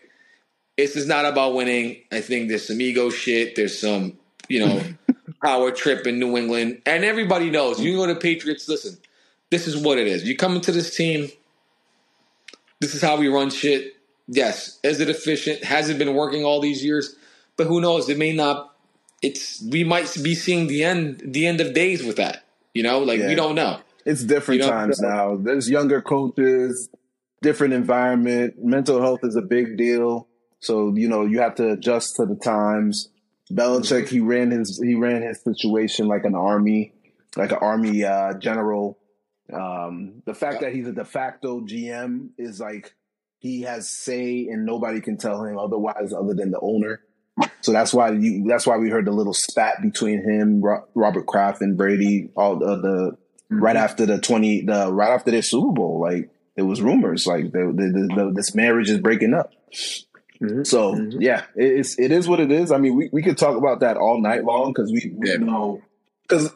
this is not about winning. I think there's some ego shit. There's some you know *laughs* power trip in New England, and everybody knows. You go to Patriots. Listen, this is what it is. You come into this team. This is how we run shit. Yes, is it efficient? Has it been working all these years? But who knows? It may not. It's we might be seeing the end the end of days with that. You know, like Yeah. we don't know. It's different You know, times now. There's younger coaches, different environment. Mental health is a big deal. So, you know, you have to adjust to the times. Belichick, he ran his he ran his situation like an army, like an army uh, general. Um, the fact Yeah. that he's a de facto GM is like he has say and nobody can tell him otherwise other than the owner. So that's why you that's why we heard the little spat between him, Robert Kraft, and Brady. All the, the right after the twenty, the right after their Super Bowl, like there was rumors like the, the, the, the, this marriage is breaking up. Mhm. So yeah, it, it's it is what it is. I mean, we, we could talk about that all night long because we, we Yeah. know because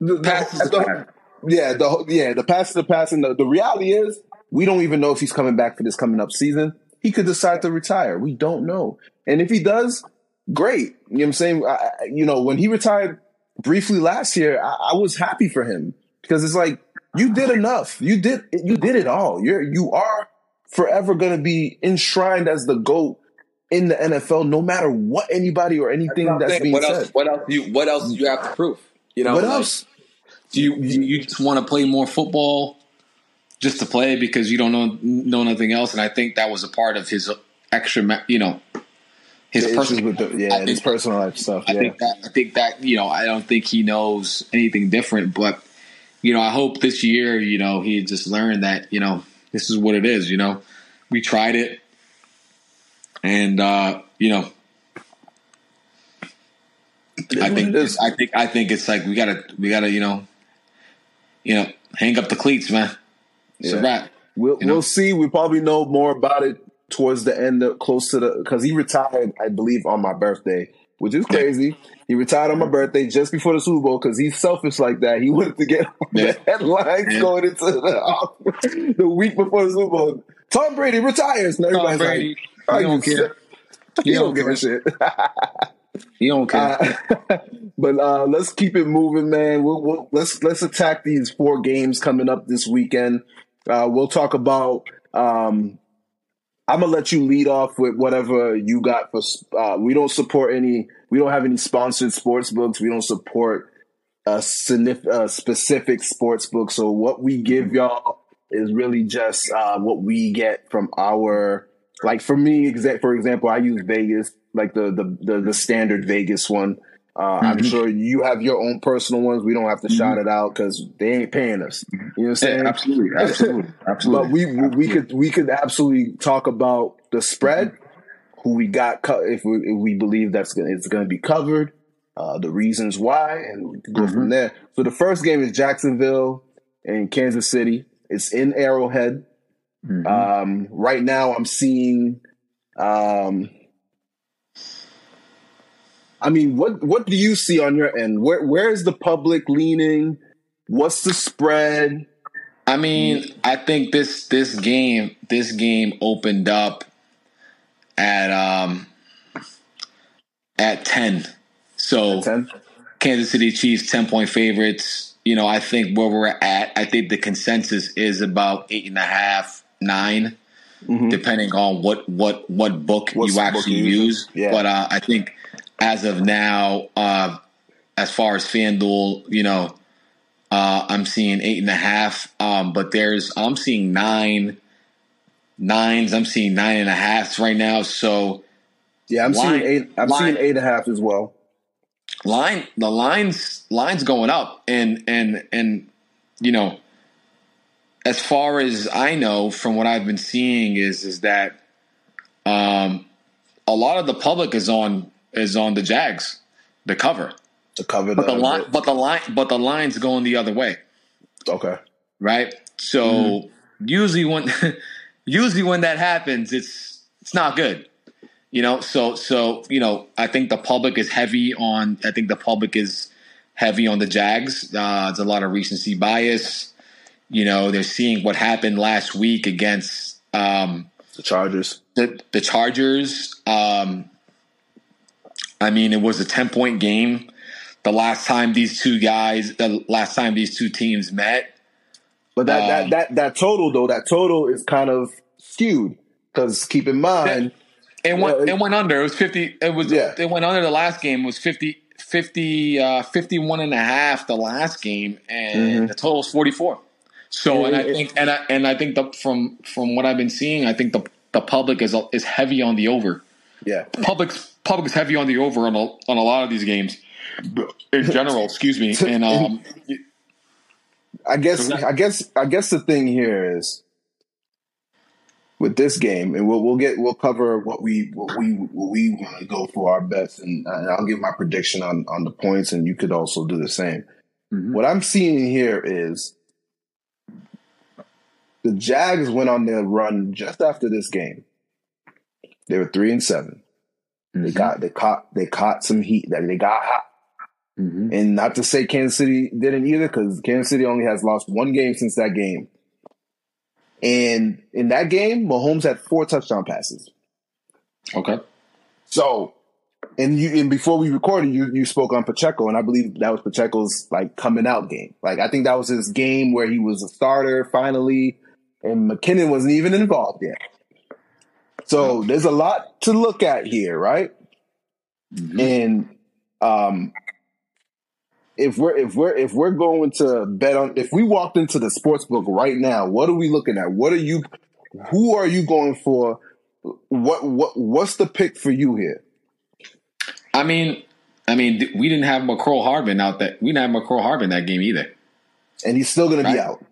the, the, the. Yeah the yeah the past is the past, and the, the reality is we don't even know if he's coming back for this coming up season. He could decide to retire. We don't know, and if he does, great. You know what I'm saying? I, you know, when he retired briefly last year, I, I was happy for him because it's like you did enough. You did you did it all. You're you are forever going to be enshrined as the goat in the NFL, no matter what anybody or anything that's saying. being what said. else? What else? You, what else do you have to prove? You know, what like, else? Do you you just want to play more football? just to play because you don't know know nothing else. And I think that was a part of his extra, you know, his The personal. with the, yeah, I his think- personal life stuff. I Yeah, think that I think that you know I don't think he knows anything different, but you know I hope this year you know he just learned that you know this is what it is. You know, we tried it, and uh, you know I think. I think I think it's like we gotta we gotta you know you know hang up the cleats, man. It's a wrap. We'll You know? we'll see. We probably know more about it towards the end, of, close to the because he retired, I believe, on my birthday, which is crazy. He retired on my birthday just before the Super Bowl because he's selfish like that. He wanted to get *laughs* on Yeah. the headlines Yeah. going into the, *laughs* the week before the Super Bowl. Tom Brady retires. And Tom everybody's Brady, like, *laughs* he "Are don't you care. sick?" He don't give a shit. You don't care. Uh, *laughs* but uh, let's keep it moving, man. We'll, we'll, let's let's attack these four games coming up this weekend. Uh, we'll talk about. Um, I'm gonna let you lead off with whatever you got for. Uh, we don't support any. We don't have any sponsored sports books. We don't support a, a specific sports book. So what we give y'all is really just uh, what we get from our. Like for me, for example, I use Vegas, like the the the, the standard Vegas one. Uh, I'm Mhm. sure you have your own personal ones. We don't have to shout it out because they ain't paying us. You know what I'm saying? Yeah, absolutely, absolutely, *laughs* absolutely. But we we, we could we could absolutely talk about the spread, who we got co- if we, if we believe that's gonna, it's going to be covered, uh, the reasons why, and we can go from there. So the first game is Jacksonville and Kansas City. It's in Arrowhead. Mhm. Um, right now, I'm seeing. Um, I mean, what what do you see on your end? Where where is the public leaning? What's the spread? I mean, I think this this game this game opened up at um at ten. So Ten. Kansas City Chiefs ten point favorites. You know, I think where we're at, I think the consensus is about eight and a half, nine, Mhm. depending on what what what book What you book actually you use. use. Yeah. But uh, I think as of now, uh, as far as FanDuel, you know, uh, I'm seeing eight and a half. Um, but there's I'm seeing nine nines. I'm seeing nine and a halfs right now. So Yeah, I'm Line- seeing eight. I'm line- seeing eight and a half as well. line the lines lines going up and and and you know as far as I know from what I've been seeing is is that um a lot of the public is on is on the Jags the cover. To cover but the, the line but the line but the lines going the other way. Okay. right? So Mm-hmm. usually when *laughs* usually when that happens it's it's not good. You know so so you know i think the public is heavy on i think the public is heavy on the jags. Uh it's a lot of recency bias. You know they're seeing what happened last week against um The Chargers. the the chargers. Um i mean it was a 10 point game the last time these two guys the last time these two teams met But that, Um, that that that total though, that total is kind of skewed because keep in mind, It went, Well, it- it went under. It was 50. It was, Yeah. it went under the last game. It was 50, 50, uh, 51 and a half the last game. And Mhm. the total is 44. So, and I it- think, and I, and I think the, from, from what I've been seeing, I think the, the public is, is heavy on the over. yeah, Public's, public's heavy on the over on a, on a lot of these games in general, excuse me. *laughs* And, um, I guess I guess I guess the thing here is with this game, and we'll we'll get we'll cover what we what we what we want to go for our bets, and, and I'll give my prediction on on the points, and you could also do the same. Mhm. What I'm seeing here is the Jags went on their run just after this game. They were three and 7 They got they caught they caught some heat. That they got hot. Mhm. And not to say Kansas City didn't either, because Kansas City only has lost one game since that game. And in that game, Mahomes had four touchdown passes. okay. So, and you and before we recorded, you you spoke on Pacheco, and I believe that was Pacheco's like coming out game. Like I think that was his game where he was a starter finally, and McKinnon wasn't even involved yet. So there's a lot to look at here, right? Mhm. And um, if we're if we're if we're going to bet on if we walked into the sports book right now, what are we looking at? What are you who are you going for? What what what's the pick for you here? I mean, I mean, we didn't have Mecole Hardman out that we didn't have Mecole Hardman that game either. And he's still going right? to be out.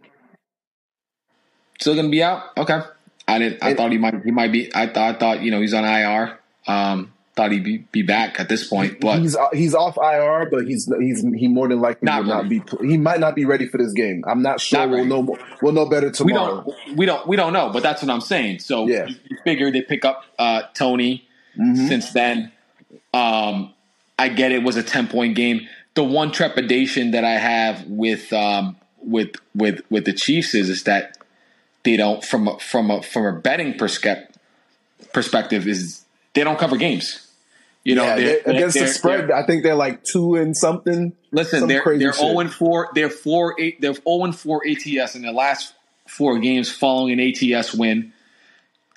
Still going to be out. Okay. I didn't. I thought he might. He might be. I thought. I thought you know he's on IR. Um, thought he'd be, be back at this point, but he's he's off IR, but he's he's he more than likely not will not be. He might not be ready for this game. I'm not sure. Not we'll know. We'll know better tomorrow. We don't. We don't. We don't know. But that's what I'm saying. So yeah. you, figure they pick up uh, Toney mm-hmm. since then. Um, I get it was a ten point game. The one trepidation that I have with um, with with with the Chiefs is is that they don't from a, from a from a betting perspective perspective is they don't cover games. You know, yeah, they're, against they're, the spread, I think they're like two and something. Listen, some they're they're zero oh and four. They're four eight. They're zero oh and four ATS in the last four games following an ATS win.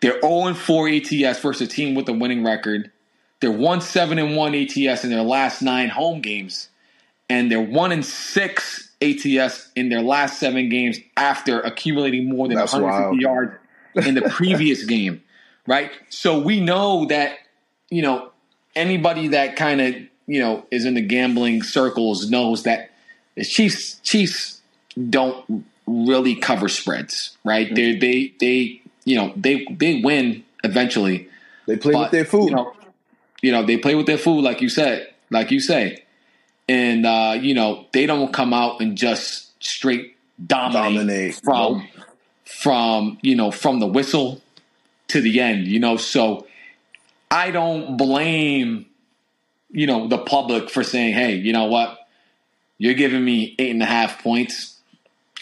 They're zero oh and four ATS versus a team with a winning record. They're one seven and one ATS in their last nine home games, and they're one and six ATS in their last seven games after accumulating more than That's 150 wild. yards in the *laughs* previous game. Right, so we know that you know anybody that kind of you know is in the gambling circles knows that the Chiefs Chiefs don't really cover spreads, right? Mm-hmm. They they they you know they they win eventually. They play but, with their food. You know, you know, they play with their food, like you said, like you say, and uh, you know they don't come out and just straight dominate, dominate. from from you know from the whistle to the end. You know, so I don't blame, you know, the public for saying, hey, you know what? You're giving me eight and a half points.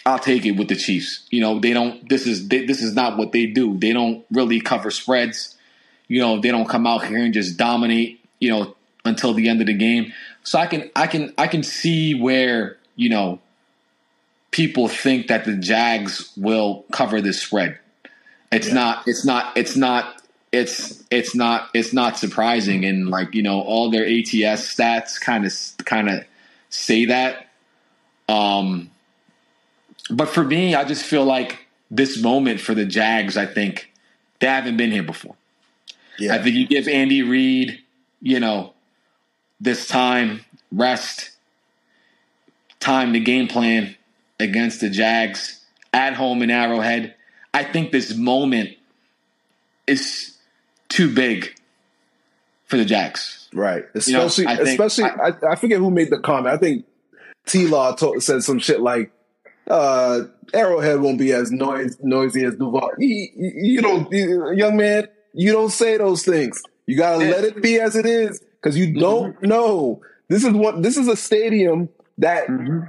I'll take it with the Chiefs. You know, they don't. This is they, this is not what they do. They don't really cover spreads. You know, they don't come out here and just dominate. You know, until the end of the game. So I can I can I can see where you know people think that the Jags will cover this spread. It's yeah. not. It's not. It's not it's it's not it's not surprising and like you know all their ATS stats kind of kind of say that um but for me I just feel like this moment for the Jags I think they haven't been here before. Yeah. I think you give Andy Reid, you know, this time rest time to game plan against the Jags at home in Arrowhead. I think this moment is too big for the Jags. Right. Especially, you know, I think, especially, I, I, forget who made the comment. I think T Law said some shit like, uh, Arrowhead won't be as noise, noisy as Duval. You, you don't, you, young man, you don't say those things. You gotta let it be as it is because you don't mm-hmm. know. This is what, this is a stadium that mm-hmm.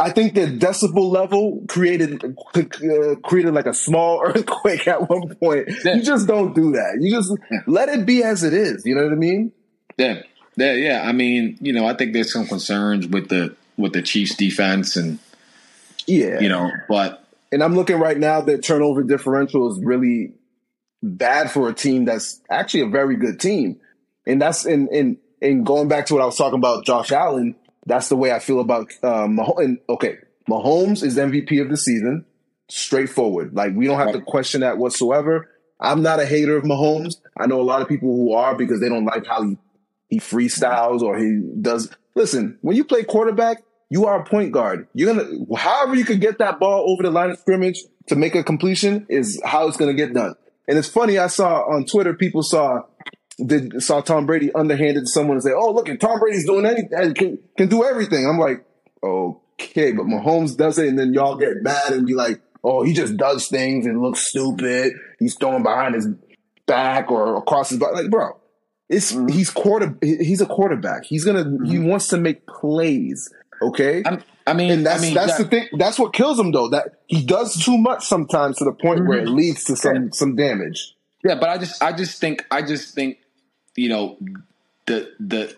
I think the decibel level created uh, created like a small *laughs* earthquake at one point. Yeah. You just don't do that. You just yeah. let it be as it is. You know what I mean? Yeah, yeah, yeah. I mean, you know, I think there's some concerns with the with the Chiefs defense and yeah, you know, but and I'm looking right now that turnover differential is really bad for a team that's actually a very good team, and that's in in in going back to what I was talking about, Josh Allen that's the way I feel about um, Mahomes. Okay, Mahomes is MVP of the season, straightforward. Like we don't have to question that whatsoever. I'm not a hater of Mahomes. I know a lot of people who are because they don't like how he he freestyles or he does. Listen, when you play quarterback, you are a point guard. You're gonna, however, you can get that ball over the line of scrimmage to make a completion is how it's gonna get done. And it's funny. I saw on Twitter people saw did saw Tom Brady underhanded to someone and say, "Oh, look, at Tom Brady's doing anything, can can do everything." I'm like, okay, but Mahomes does it, and then y'all get mad and be like, "Oh, he just does things and looks stupid. He's throwing behind his back or across his back." Like, bro, it's mm-hmm. he's quarter he's a quarterback. He's gonna mm-hmm. he wants to make plays. Okay, I'm, i mean, and that's I mean, that's that, the thing. That's what kills him, though. That he does too much sometimes to the point mm-hmm. where it mm-hmm. leads to some some damage. Yeah, but I just I just think I just think you know the the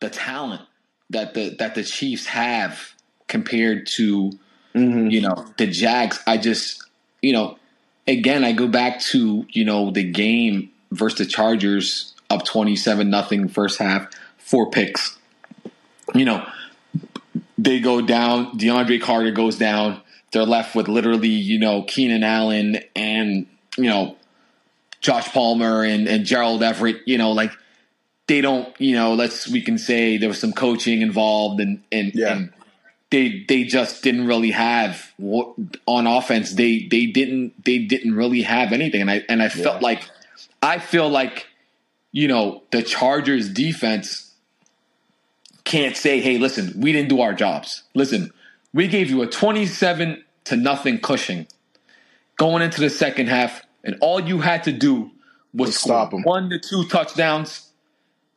the talent that the that the Chiefs have compared to mm-hmm. you know the Jags. I just you know again I go back to you know the game versus the Chargers up twenty seven nothing first half, four picks. You know they go down. DeAndre Carter goes down. They're left with literally, you know, Keenan Allen and you know Josh Palmer and, and Gerald Everett. You know, like they don't. You know, let's we can say there was some coaching involved and and, Yeah. and they they just didn't really have what- on offense. They they didn't they didn't really have anything. And I and I felt Yeah. like I feel like you know the Chargers defense can't say, "Hey, listen, we didn't do our jobs." Listen, we gave you a twenty-seven to nothing cushion going into the second half, and all you had to do was score stop 'em. one to two touchdowns,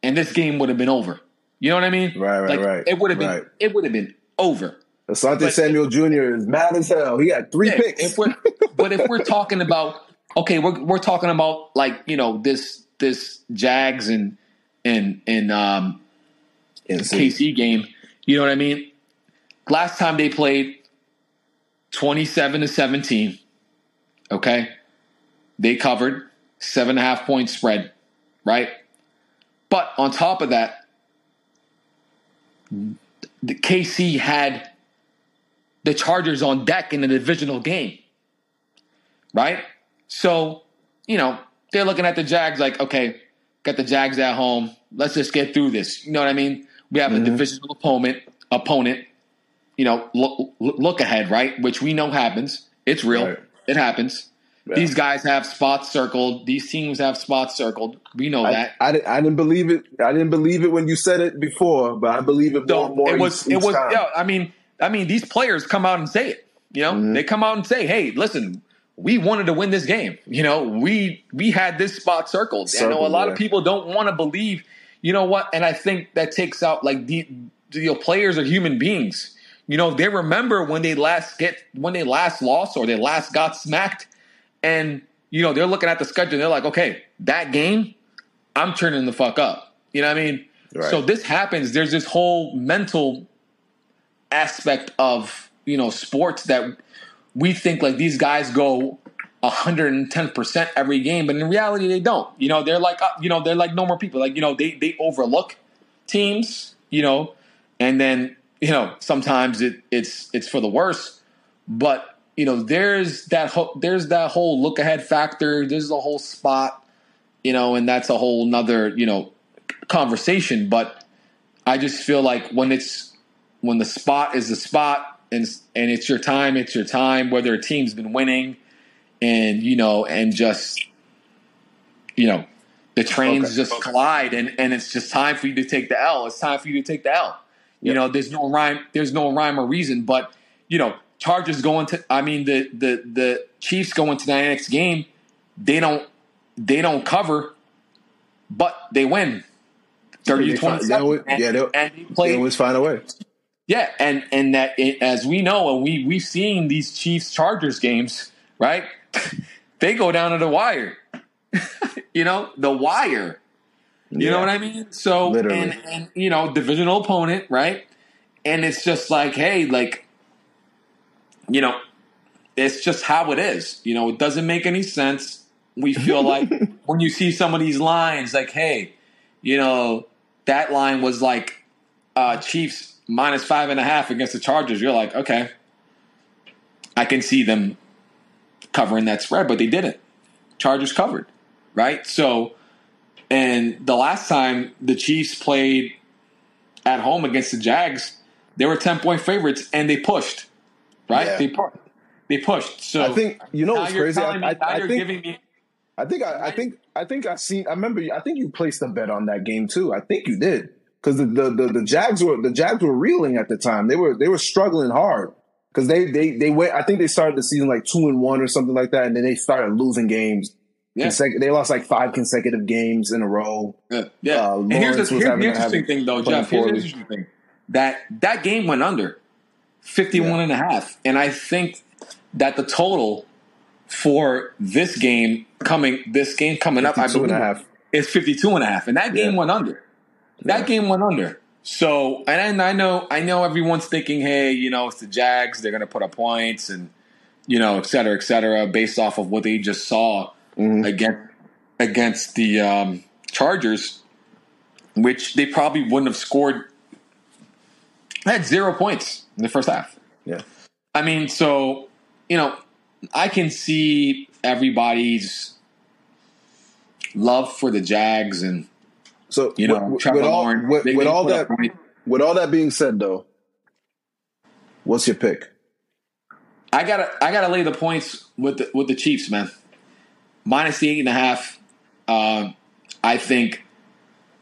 and this game would have been over. You know what I mean? Right, right, like, right, It would have been. right. It would have been over. Asante But- Samuel Jr. is mad as hell. He got three Yeah, picks. If we're, but if we're talking about okay, we're we're talking about like you know this this Jags and and and um. KC game. You know what I mean? Last time they played, twenty-seven to seventeen. Okay, they covered seven and a half point spread, right? But on top of that, the KC had the Chargers on deck in the divisional game, right? So, you know, they're looking at the Jags like, okay, got the Jags at home. Let's just get through this. You know what I mean? We have a mm-hmm. divisional opponent, opponent. You know, look, look ahead, right? Which we know happens. It's real. Right. It happens. Yeah. These guys have spots circled. These teams have spots circled. We know I, that. I, didn't, I didn't believe it. I didn't believe it when you said it before, but I believe it more more. it was each, it was time. yeah, I mean I mean these players come out and say it. You know, Mm-hmm. they come out and say, "Hey, listen, we wanted to win this game. You know, we we had this spot circled." I know a lot yeah. of people don't want to believe. You know what? And I think that takes out like the you know players are human beings. You know, they remember when they last get when they last lost or they last got smacked, and you know they're looking at the schedule. and They're like, "Okay, that game, I'm turning the fuck up." You know what I mean? Right. So this happens. There's this whole mental aspect of you know sports that we think like these guys go 110% every game but in reality they don't you know they're like uh, you know they're like normal people like you know they they overlook teams you know and then you know sometimes it it's it's for the worse but you know there's that ho- there's that whole look ahead factor there's a whole spot you know and that's a whole nother you know conversation but i just feel like when it's when the spot is the spot and and it's your time, it's your time. Whether a team's been winning, and you know, and just you know, the trains Okay. just collide, and and it's just time for you to take the L. It's time for you to take the L. You Yeah. know, there's no rhyme, there's no rhyme or reason, but you know, Chargers going to. I mean, the the the Chiefs going to the next game. They don't they don't cover, but they win. 30 They find- 27. they always- and, yeah, they'll- and they They play always find a way. yeah, and and that it, as we know, and we we've seen these Chiefs Chargers games, right? *laughs* they go down to the wire. *laughs* you know, the wire. You Yeah. know what I mean? So Literally. and and you know, divisional opponent, right? And it's just like, hey, like, you know, it's just how it is. You know, it doesn't make any sense. We feel *laughs* like when you see some of these lines, like, hey, you know, that line was like uh, Chiefs minus five and a half against the Chargers. You're like, okay, I can see them covering that spread, but they didn't. Chargers covered, right? So, and the last time the Chiefs played at home against the Jags, they were ten point favorites and they pushed, right? Yeah. They pu- they pushed. So I think you know what's crazy. I, me, I, I think me I think I, I think I think I seen. I remember. I think you placed a bet on that game too. I think you did because the, the the the Jags were the Jags were reeling at the time. They were they were struggling hard because they they they went. I think they started the season like two and one or something like that, and then they started losing games. Yeah. They lost like five consecutive games in a row. Yeah, yeah. Uh, and here's, the, here's the interesting thing, though, Jeff. Here's the interesting thing that that game went under 51 Yeah. and a half, and I think that the total for this game coming this game coming up, I believe, and a half. is 52 and a half, and that game Yeah. went under. That Yeah. game went under. So, and I know, I know everyone's thinking, hey, you know, it's the Jags; they're going to put up points, and you know, et cetera, et cetera, based off of what they just saw Mhm. against against the um, Chargers, which they probably wouldn't have scored had zero points in the first half. Yeah. I mean, so you know, I can see everybody's love for the Jags and So you know, with, Trevor with all, Lawrence. with, with all that with all that being said, though, what's your pick? I gotta I gotta lay the points with the with the Chiefs, man. Minus the eight and a half. Um, I think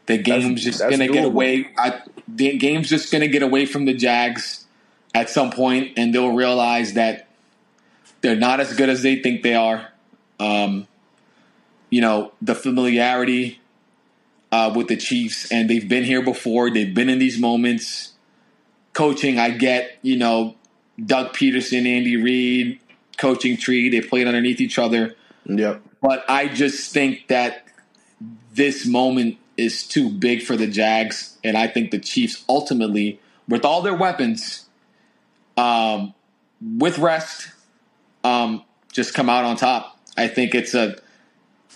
the game's just that's gonna get away. I, the game's just gonna get away from the Jags at some point, and they'll realize that they're not as good as they think they are. Um, you know, the familiarity uh, with the Chiefs, and they've been here before. They've been in these moments. Coaching, I get. You know, Doug Pederson, Andy Reid, coaching tree. They played underneath each other. Yep. But I just think that this moment is too big for the Jags, and I think the Chiefs ultimately, with all their weapons, um, with rest, um, just come out on top. I think it's a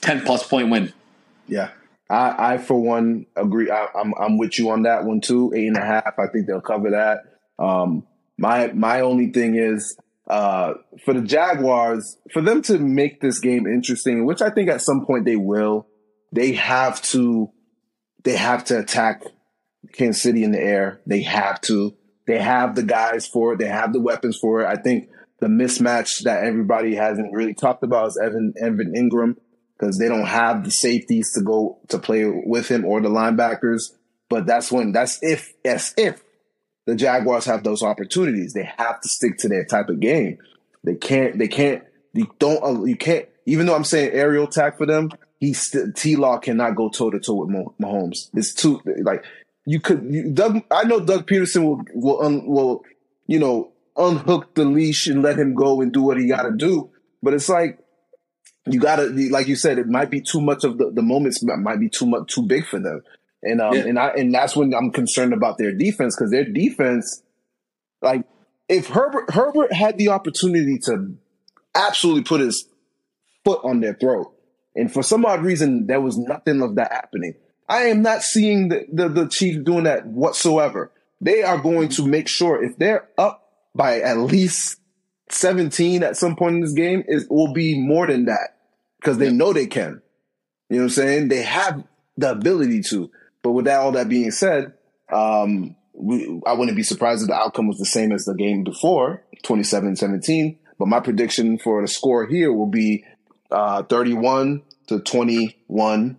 ten plus point win. Yeah. I, I for one agree. I, I'm I'm with you on that one too. Eight and a half. I think they'll cover that. Um, my my only thing is uh, for the Jaguars for them to make this game interesting, which I think at some point they will. They have to they have to attack Kansas City in the air. They have to. They have the guys for it. They have the weapons for it. I think the mismatch that everybody hasn't really talked about is Evan Evan Engram because they don't have the safeties to go to play with him or the linebackers. But that's when that's if yes if the Jaguars have those opportunities. They have to stick to their type of game. They can't. They can't. You don't. You can't. Even though I'm saying aerial attack for them, he still T Law cannot go toe to toe with Mah- Mahomes. It's too like you could. You, Doug. I know Doug Pederson will will un, will you know unhook the leash and let him go and do what he got to do. But it's like you gotta like you said, it might be too much of the, the moments might be too much too big for them. And um Yeah. and I and that's when I'm concerned about their defense because their defense, like if Herbert Herbert had the opportunity to absolutely put his foot on their throat, and for some odd reason there was nothing of that happening. I am not seeing the, the, the Chiefs doing that whatsoever. They are going to make sure if they're up by at least 17 at some point in this game, it will be more than that because they know they can. You know what I'm saying? They have the ability to. But with that, all that being said, um, we, I wouldn't be surprised if the outcome was the same as the game before, 27-17. But my prediction for the score here will be uh, 31 to 21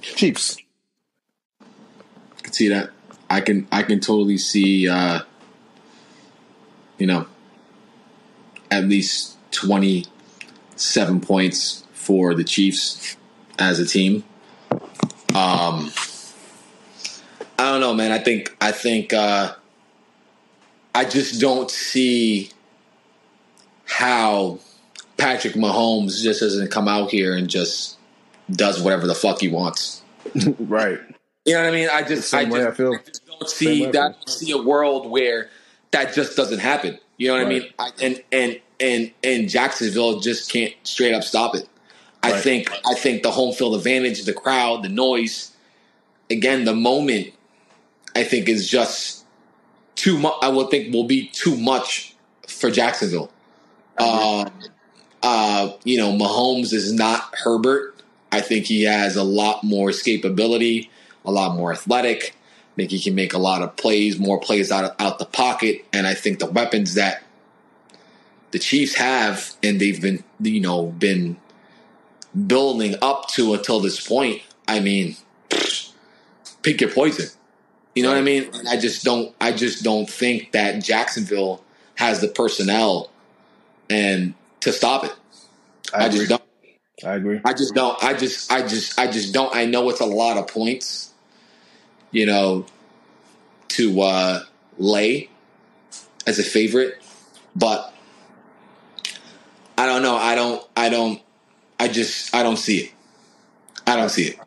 Chiefs. I can see that. I can I can totally see uh you know at least 27 points for the Chiefs as a team. Um I don't know, man. I think I think uh I just don't see how Patrick Mahomes just doesn't come out here and just does whatever the fuck he wants. *laughs* right. You know what I mean? I just, I just, I feel. I just don't see I that. feel. See a world where that just doesn't happen. You know what I mean? I, and and and and Jacksonville just can't straight up stop it. I Right. think I think the home field advantage, the crowd, the noise, again, the moment, I think is just too much. I would think will be too much for Jacksonville. Uh, you know, Mahomes is not Herbert. I think he has a lot more escapability, a lot more athletic. I think he can make a lot of plays, more plays out of, out the pocket, and I think the weapons that the Chiefs have, and they've been, you know, been building up to until this point. I mean, *sniffs* pick your poison. You know what I mean? I just don't. I just don't think that Jacksonville has the personnel and to stop it. I, I, just don't. I agree. I just don't. I just. I just. I just don't. I know it's a lot of points. You know, to uh, lay as a favorite, but I don't know. I don't. I don't. I just. I don't see it. I don't see it.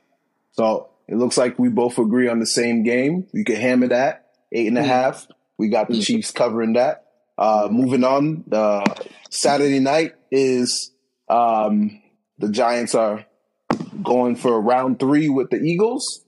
So it looks like we both agree on the same game. You can hammer that eight and a half. We got the Mm. Chiefs covering that. Uh, moving on, uh, Saturday night is um, the Giants are going for round three with the Eagles.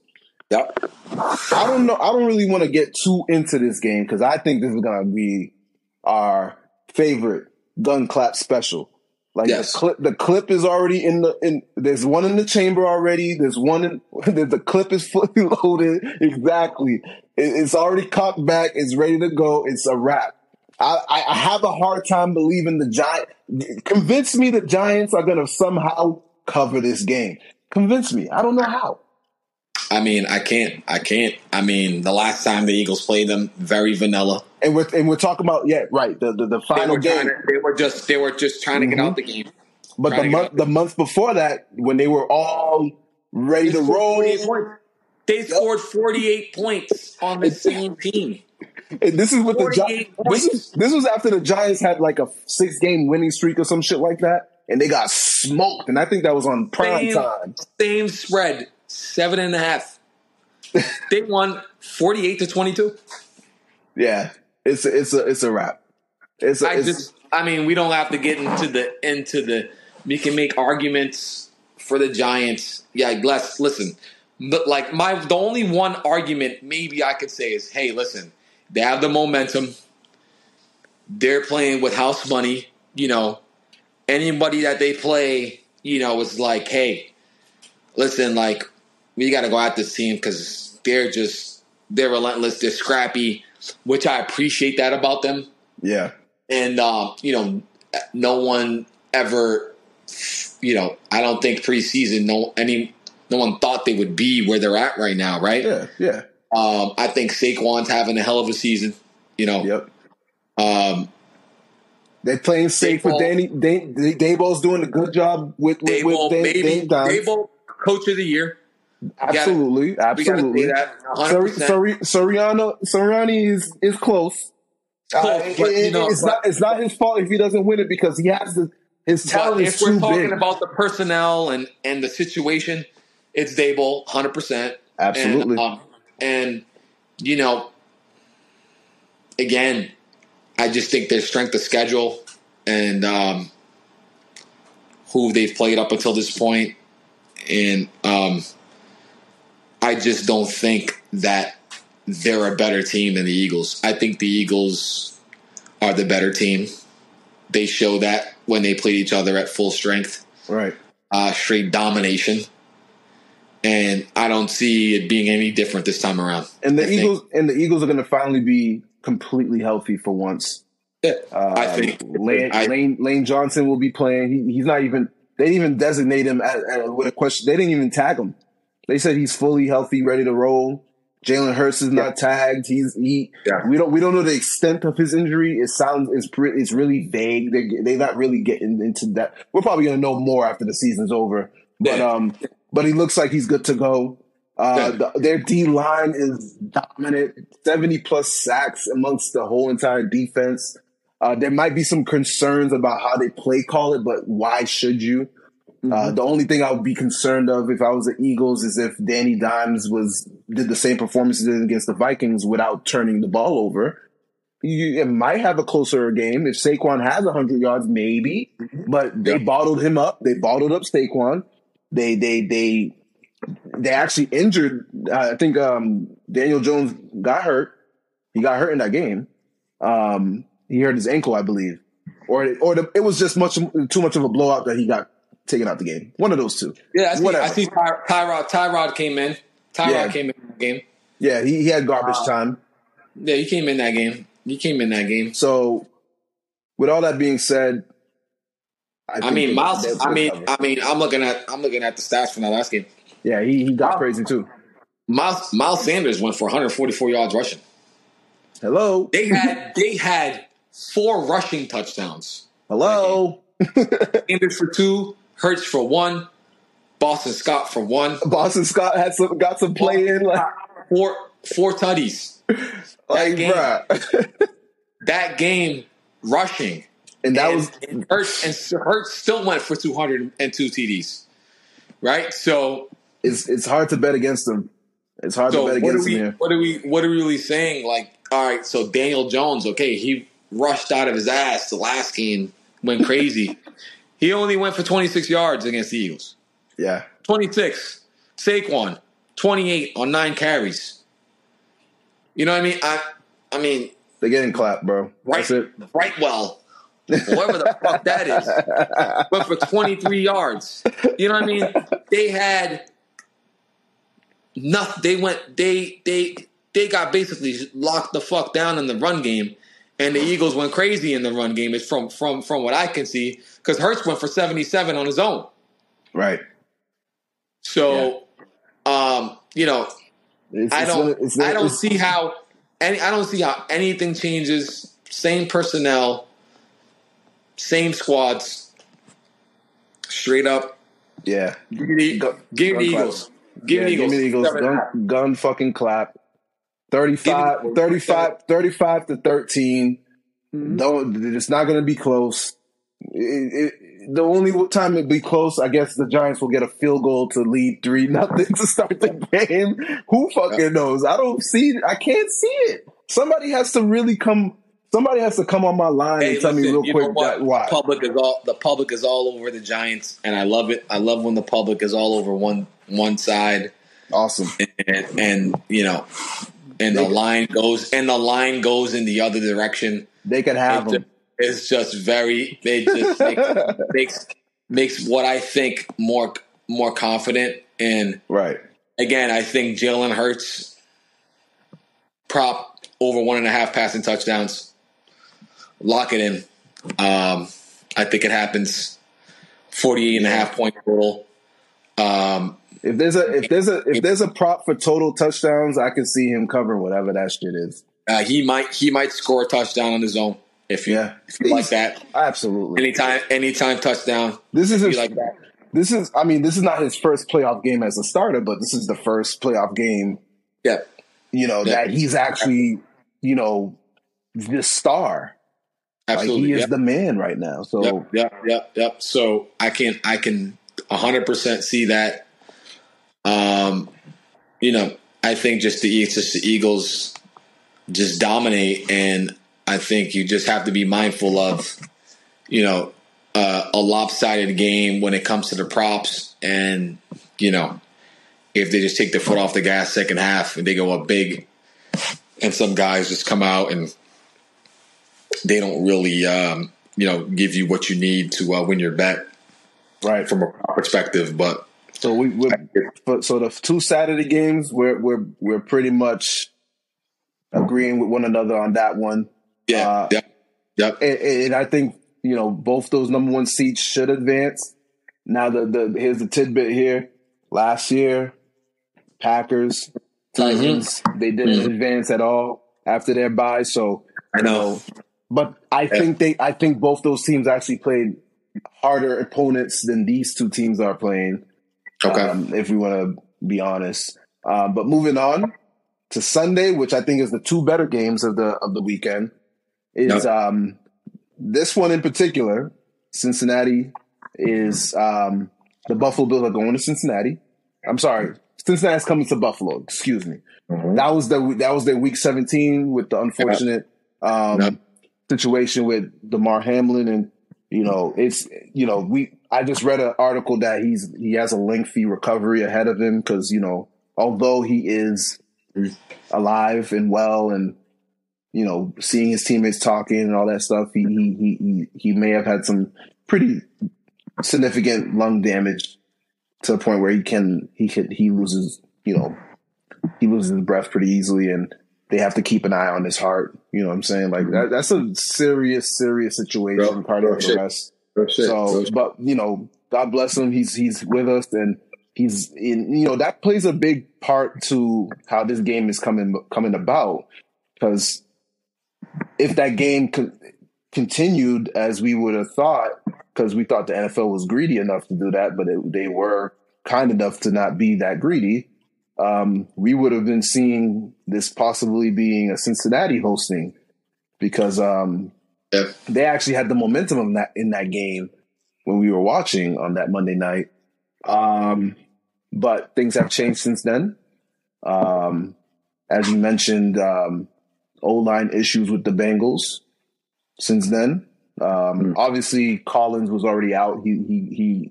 Yep. I don't know. I don't really want to get too into this game because I think this is gonna be our favorite gun clap special. Like Yes. the clip, the clip is already in the in. There's one in the chamber already. There's one in. *laughs* The, the clip is fully *laughs* loaded. Exactly. It, it's already cocked back. It's ready to go. It's a wrap. I, I, I have a hard time believing the giant. Convince me the Giants are gonna somehow cover this game. Convince me. I don't know how. I mean, I can't. I can't. I mean, the last time the Eagles played them, very vanilla. And we're and we're talking about yeah, right. The the, the They final were, game. to, they were just they were just trying to get out mm-hmm. the game. But trying the month get the month before that, when they were all ready They to roll, They scored 48 points on the same team. And this is what the Gi- this is this was after the Giants had like a six game winning streak or some shit like that, and they got smoked. And I think that was on prime Same, time. same spread, seven and a half. *laughs* they won 48 to 22. Yeah, it's a, it's a it's a wrap. It's a, I it's, just, I mean, we don't have to get into the into the. We can make arguments for the Giants. Yeah, let's listen. But like my, the only one argument maybe I could say is, hey, listen, they have the momentum. They're playing with house money. You know, anybody that they play, you know, is like, hey, listen, like we got to go at this team because they're just they're relentless. They're scrappy, which I appreciate that about them yeah. and um, you know, no one ever, you know, I don't think preseason, no any, no one thought they would be where they're at right now, right? Yeah, yeah, Um, I think Saquon's having a hell of a season. You know, yep. um, They're playing safe Daboll- Danny. Day, Daboll's doing a good job with with, Daboll, with Dan, maybe Dave. Daboll, coach of the year. Absolutely, We got to absolutely. say that. Sor- 100%. Sori- Soriano Sirianni is is close. Close, Uh, but, it- know, it's but- not it's not his fault if he doesn't win it because he has the his talent is if we're talking big. about the personnel and and the situation, it's Daboll, hundred percent. Absolutely. And, um, and you know, again, I just think their strength of schedule and um, who they've played up until this point, and um, I just don't think that they're a better team than the Eagles. I think the Eagles are the better team. They show that when they played each other at full strength right. uh, straight domination. And I don't see it being any different this time around. And the I think- Eagles and the Eagles are going to finally be completely healthy for once. Yeah, Uh, I think Lane, I- Lane Lane Johnson will be playing. He, he's not even. They didn't even designate him as, as with a question. They didn't even tag him. They said he's fully healthy, ready to roll. Jalen Hurts is not tagged. He's he. Yeah. We don't we don't know the extent of his injury. It sounds it's it's really vague. They they're not really getting into that. We're probably gonna know more after the season's over. But Yeah. um, but he looks like he's good to go. Uh, the, their D line is dominant, seventy plus sacks amongst the whole entire defense. Uh, there might be some concerns about how they play call it, but why should you? Uh, the only thing I would be concerned of if I was the Eagles is if Danny Dimes was did the same performance he did against the Vikings without turning the ball over. You it might have a closer game if Saquon has hundred yards, maybe. But they Yeah. bottled him up. They bottled up Saquon. They they they they actually injured. Uh, I think um, Daniel Jones got hurt. He got hurt in that game. Um, he hurt his ankle, I believe, or or the, it was just much too much of a blowout that he got taken out the game. One of those two. yeah, I see, whatever. I see Ty- Tyrod. Tyrod came in. Tyrod Yeah. came in that game. Yeah, he, he had garbage Wow. time. Yeah, he came in that game. He came in that game. So, with all that being said, I think mean, Miles. I mean, cover. I mean, I'm looking at I'm looking at the stats from that last game. yeah, he, he got Wow. crazy too. Miles Miles Sanders went for 144 yards rushing. Hello, They had they had four rushing touchdowns. hello. Sanders for two, Hurts for one, Boston Scott for one. Boston Scott had some got some play in like four four tutties. *laughs* like game. bruh. *laughs* That game rushing. And that and, was and Hurts and Hurts still went for 202 TDs. Right? So it's it's hard to bet against them. It's hard so to bet against we what are we what are we really saying? Like, all right, so Daniel Jones, okay, he rushed out of his ass the last game, went crazy. *laughs* he only went for 26 yards against the Eagles. Yeah, 26. Saquon, 28 on nine carries. You know what I mean? I I mean They're getting clapped, bro. right That's it. right well. Whoever the fuck that is. But for 23 yards. You know what I mean? They had nothing they went they they they got basically locked the fuck down in the run game. And the Eagles went crazy in the run game. It's from from from what I can see. Because Hurts went for 77 on his own. Right. So um, you know, It's, I don't. gonna- it's- I don't see how any. I don't see how anything changes. Same personnel, same squads. Straight up, Yeah. give me the, Gun- give me the Eagles. Give Yeah, me the Eagles. Give me the Eagles. Seven and a half. Gun, gun fucking clap. 35, me 35, 35 to 13. Mm-hmm. Don't, it's not going to be close. It, it, the only time it'd be close, I guess the Giants will get a field goal to lead three *laughs* nothing to start the game. Who fucking knows? I don't see. I can't see it. Somebody has to really come. Somebody has to come on my line Hey, and tell me real quick that why. The public is all the public is all over the Giants, and I love it. I love when the public is all over one one side, Awesome. and, and you know, and the line goes and the line goes in the other direction. They can have It them. ju- It's just very. It just *laughs* makes, makes makes what I think more more confident. And Right. again, I think Jalen Hurts prop over one and a half passing touchdowns. Lock it in. Um, I think it happens. 48 and a half point total. Um, If there's a if there's a if there's a prop for total touchdowns, I can see him covering whatever that shit is. uh, he might he might score a touchdown on his own if you, Yeah. if you like that. Absolutely. Anytime anytime touchdown. This is If his, you like that. this is I mean this is not his first playoff game as a starter, but this is the first playoff game Yeah. you know that he's actually you know the star. Absolutely. Like he is Yep. the man right now. So Yep, yep, yep, yep. So I can I can hundred percent see that. Um, you know, I think just the just the Eagles just dominate, and I think you just have to be mindful of, you know, uh, a lopsided game when it comes to the props, and you know, if they just take their foot off the gas second half and they go up big, and some guys just come out and they don't really, um, you know, give you what you need to uh, win your bet right. from a perspective. But So we so the two Saturday games we're we're we're pretty much agreeing with one another on that one. yeah, Uh, yep, yep. and, and I think you know both those number one seats should advance. Now the the here's the tidbit here. Last year, Packers, Titans, they didn't Mhm. advance at all after their bye. So I know. But I think they I think both those teams actually played harder opponents than these two teams are playing. Okay. um, if we want to be honest. Um, but moving on to Sunday, which I think is the two better games of the of the weekend, is um, this one in particular. Cincinnati is um, the Buffalo Bills are going to Cincinnati. I'm sorry, Cincinnati's coming to Buffalo. Excuse me. Mhm. That was the that was their week 17 with the unfortunate um. Situation with Damar Hamlin, and you know it's you know we I just read an article that he's he has a lengthy recovery ahead of him because you know although he is alive and well and you know seeing his teammates talking and all that stuff he he he he, may have had some pretty significant lung damage to the point where he can he could he loses you know he loses his breath pretty easily and they have to keep an eye on his heart you know what i'm saying like that, that's a serious serious situation cardiac arrest so, but you know, God bless him. He's he's with us, and he's in. You know, that plays a big part to how this game is coming coming about. Because if that game con- continued as we would have thought, because we thought the NFL was greedy enough to do that, but it, they were kind enough to not be that greedy. Um, we would have been seeing this possibly being a Cincinnati hosting because um, Yeah. they actually had the momentum in that in that game when we were watching on that Monday night. Um, but things have changed since then. Um, as you mentioned, um, O line issues with the Bengals since then. Um, Obviously, Collins was already out. He he he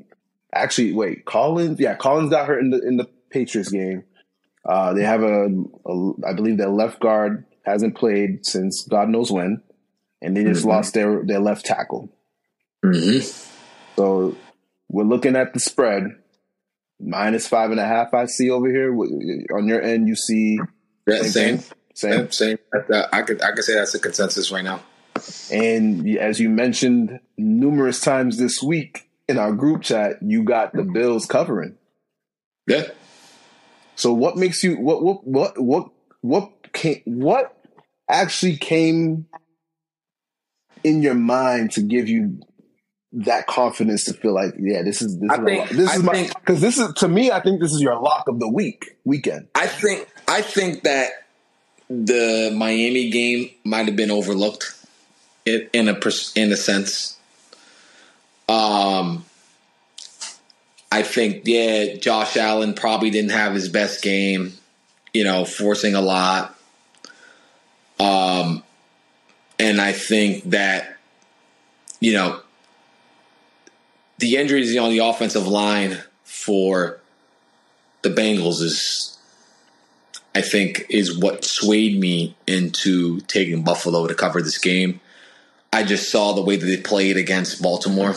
actually wait. Collins, yeah, Collins got hurt in the in the Patriots game. Uh, they have a, a, I believe their left guard hasn't played since God knows when, and they just mm-hmm. lost their their left tackle. Mm-hmm. So we're looking at the spread minus five and a half. I see over here on your end. You see yeah, same, same, same. same. I could I could say that's a consensus right now. And as you mentioned numerous times this week in our group chat, you got the Bills covering. Yeah. So what makes you what what what what what came what actually came in your mind to give you that confidence to feel like yeah this is this I is think, this I is my because this is to me I think this is your lock of the week weekend. I think I think that the Miami game might have been overlooked in, in a in a sense. Um, I think yeah, Josh Allen probably didn't have his best game. You know, forcing a lot. Um, and I think that you know the injuries on the offensive line for the Bengals is I think is what swayed me into taking Buffalo to cover this game. I just saw the way that they played against Baltimore.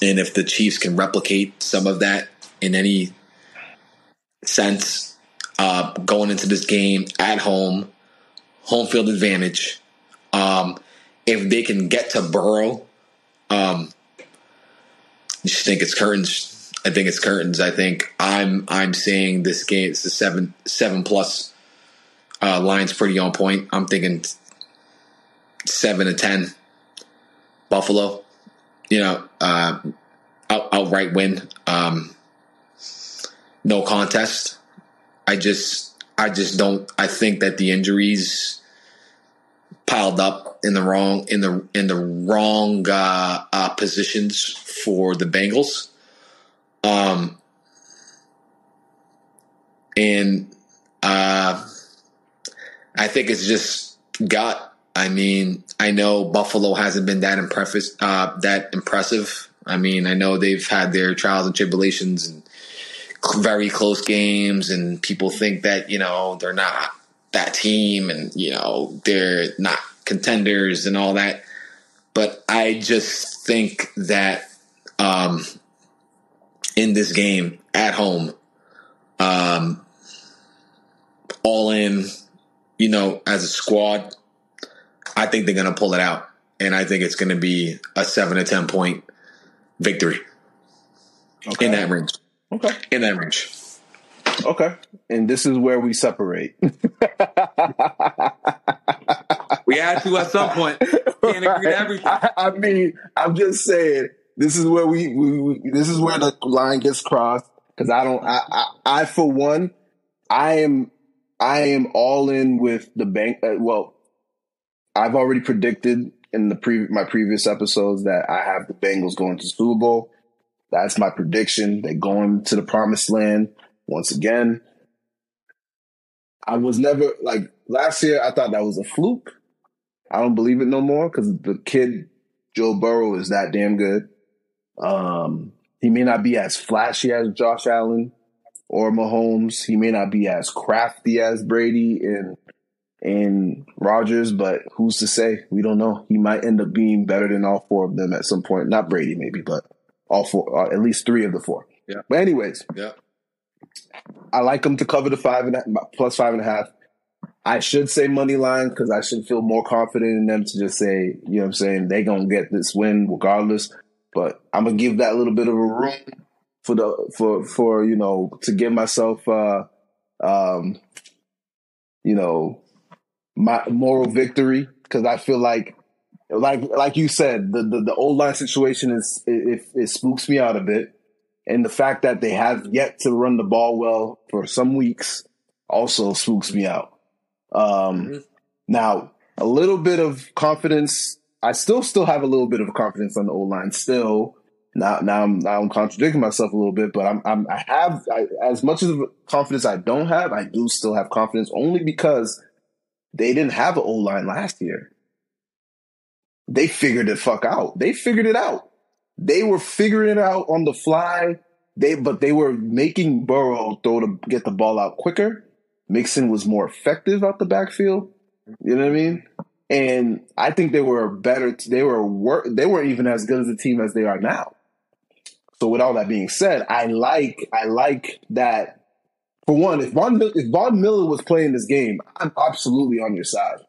And if the Chiefs can replicate some of that in any sense, uh, going into this game at home, home field advantage, um, if they can get to Burrow, um, I just think it's curtains. I think it's curtains. I think I'm I'm saying this game. It's a seven seven plus. Uh, line's pretty on point. I'm thinking seven to ten. Buffalo, you know, uh, out, outright win. Um, no contest. I just, I just don't. I think that the injuries piled up in the wrong in the in the wrong uh, uh, positions for the Bengals. Um, and uh, I think it's just got I mean, I know Buffalo hasn't been that impressive. Uh, that impressive. I mean, I know they've had their trials and tribulations and very close games, and people think that you know they're not that team, and you know they're not contenders and all that. But I just think that um, in this game at home, um, all in, you know, as a squad, I think they're going to pull it out, and I think it's going to be a seven to ten point victory okay. in that range. Okay, in that range. Okay, and this is where we separate. we had to at some point. Can't agree to everything. I, I, mean, I'm just saying this is where we, we, we this is where the line gets crossed because I don't. I, I, I for one, I am I am all in with the bank. Uh, well, I've already predicted in the pre- my previous episodes that I have the Bengals going to Super Bowl. That's my prediction. They're going to the promised land once again. I was never like last year. I thought that was a fluke. I don't believe it no more because the kid Joe Burrow is that damn good. Um, he may not be as flashy as Josh Allen or Mahomes. He may not be as crafty as Brady and and Rodgers, but who's to say? We don't know. He might end up being better than all four of them at some point. Not Brady, maybe, but all four, uh, at least three of the four. Yeah. But anyways, yeah, I like them to cover the five and a, plus five and a half. I should say money line because I should feel more confident in them to just say, you know what I'm saying, they gonna get this win regardless. But I'm gonna give that little bit of a room for the for for you know to give myself uh um you know my moral victory because I feel like, like like you said, the the, the old line situation is it, it, spooks me out a bit, and the fact that they have yet to run the ball well for some weeks also spooks me out. Um, mm-hmm. Now, a little bit of confidence. I still still have a little bit of confidence on the old line still. Now, now I'm now I'm contradicting myself a little bit, but I'm, I'm I have I, as much of confidence I don't have. I do still have confidence only because they didn't have an O line last year. They figured it fuck out. They figured it out. They were figuring it out on the fly. they but they were making Burrow throw to get the ball out quicker. Mixon was more effective out the backfield. You know what I mean? And I think they were better. They were wor- they weren't even as good as a team as they are now. So with all that being said, I like I like that. For one, if Von if Von Miller was playing this game, I'm absolutely on your side.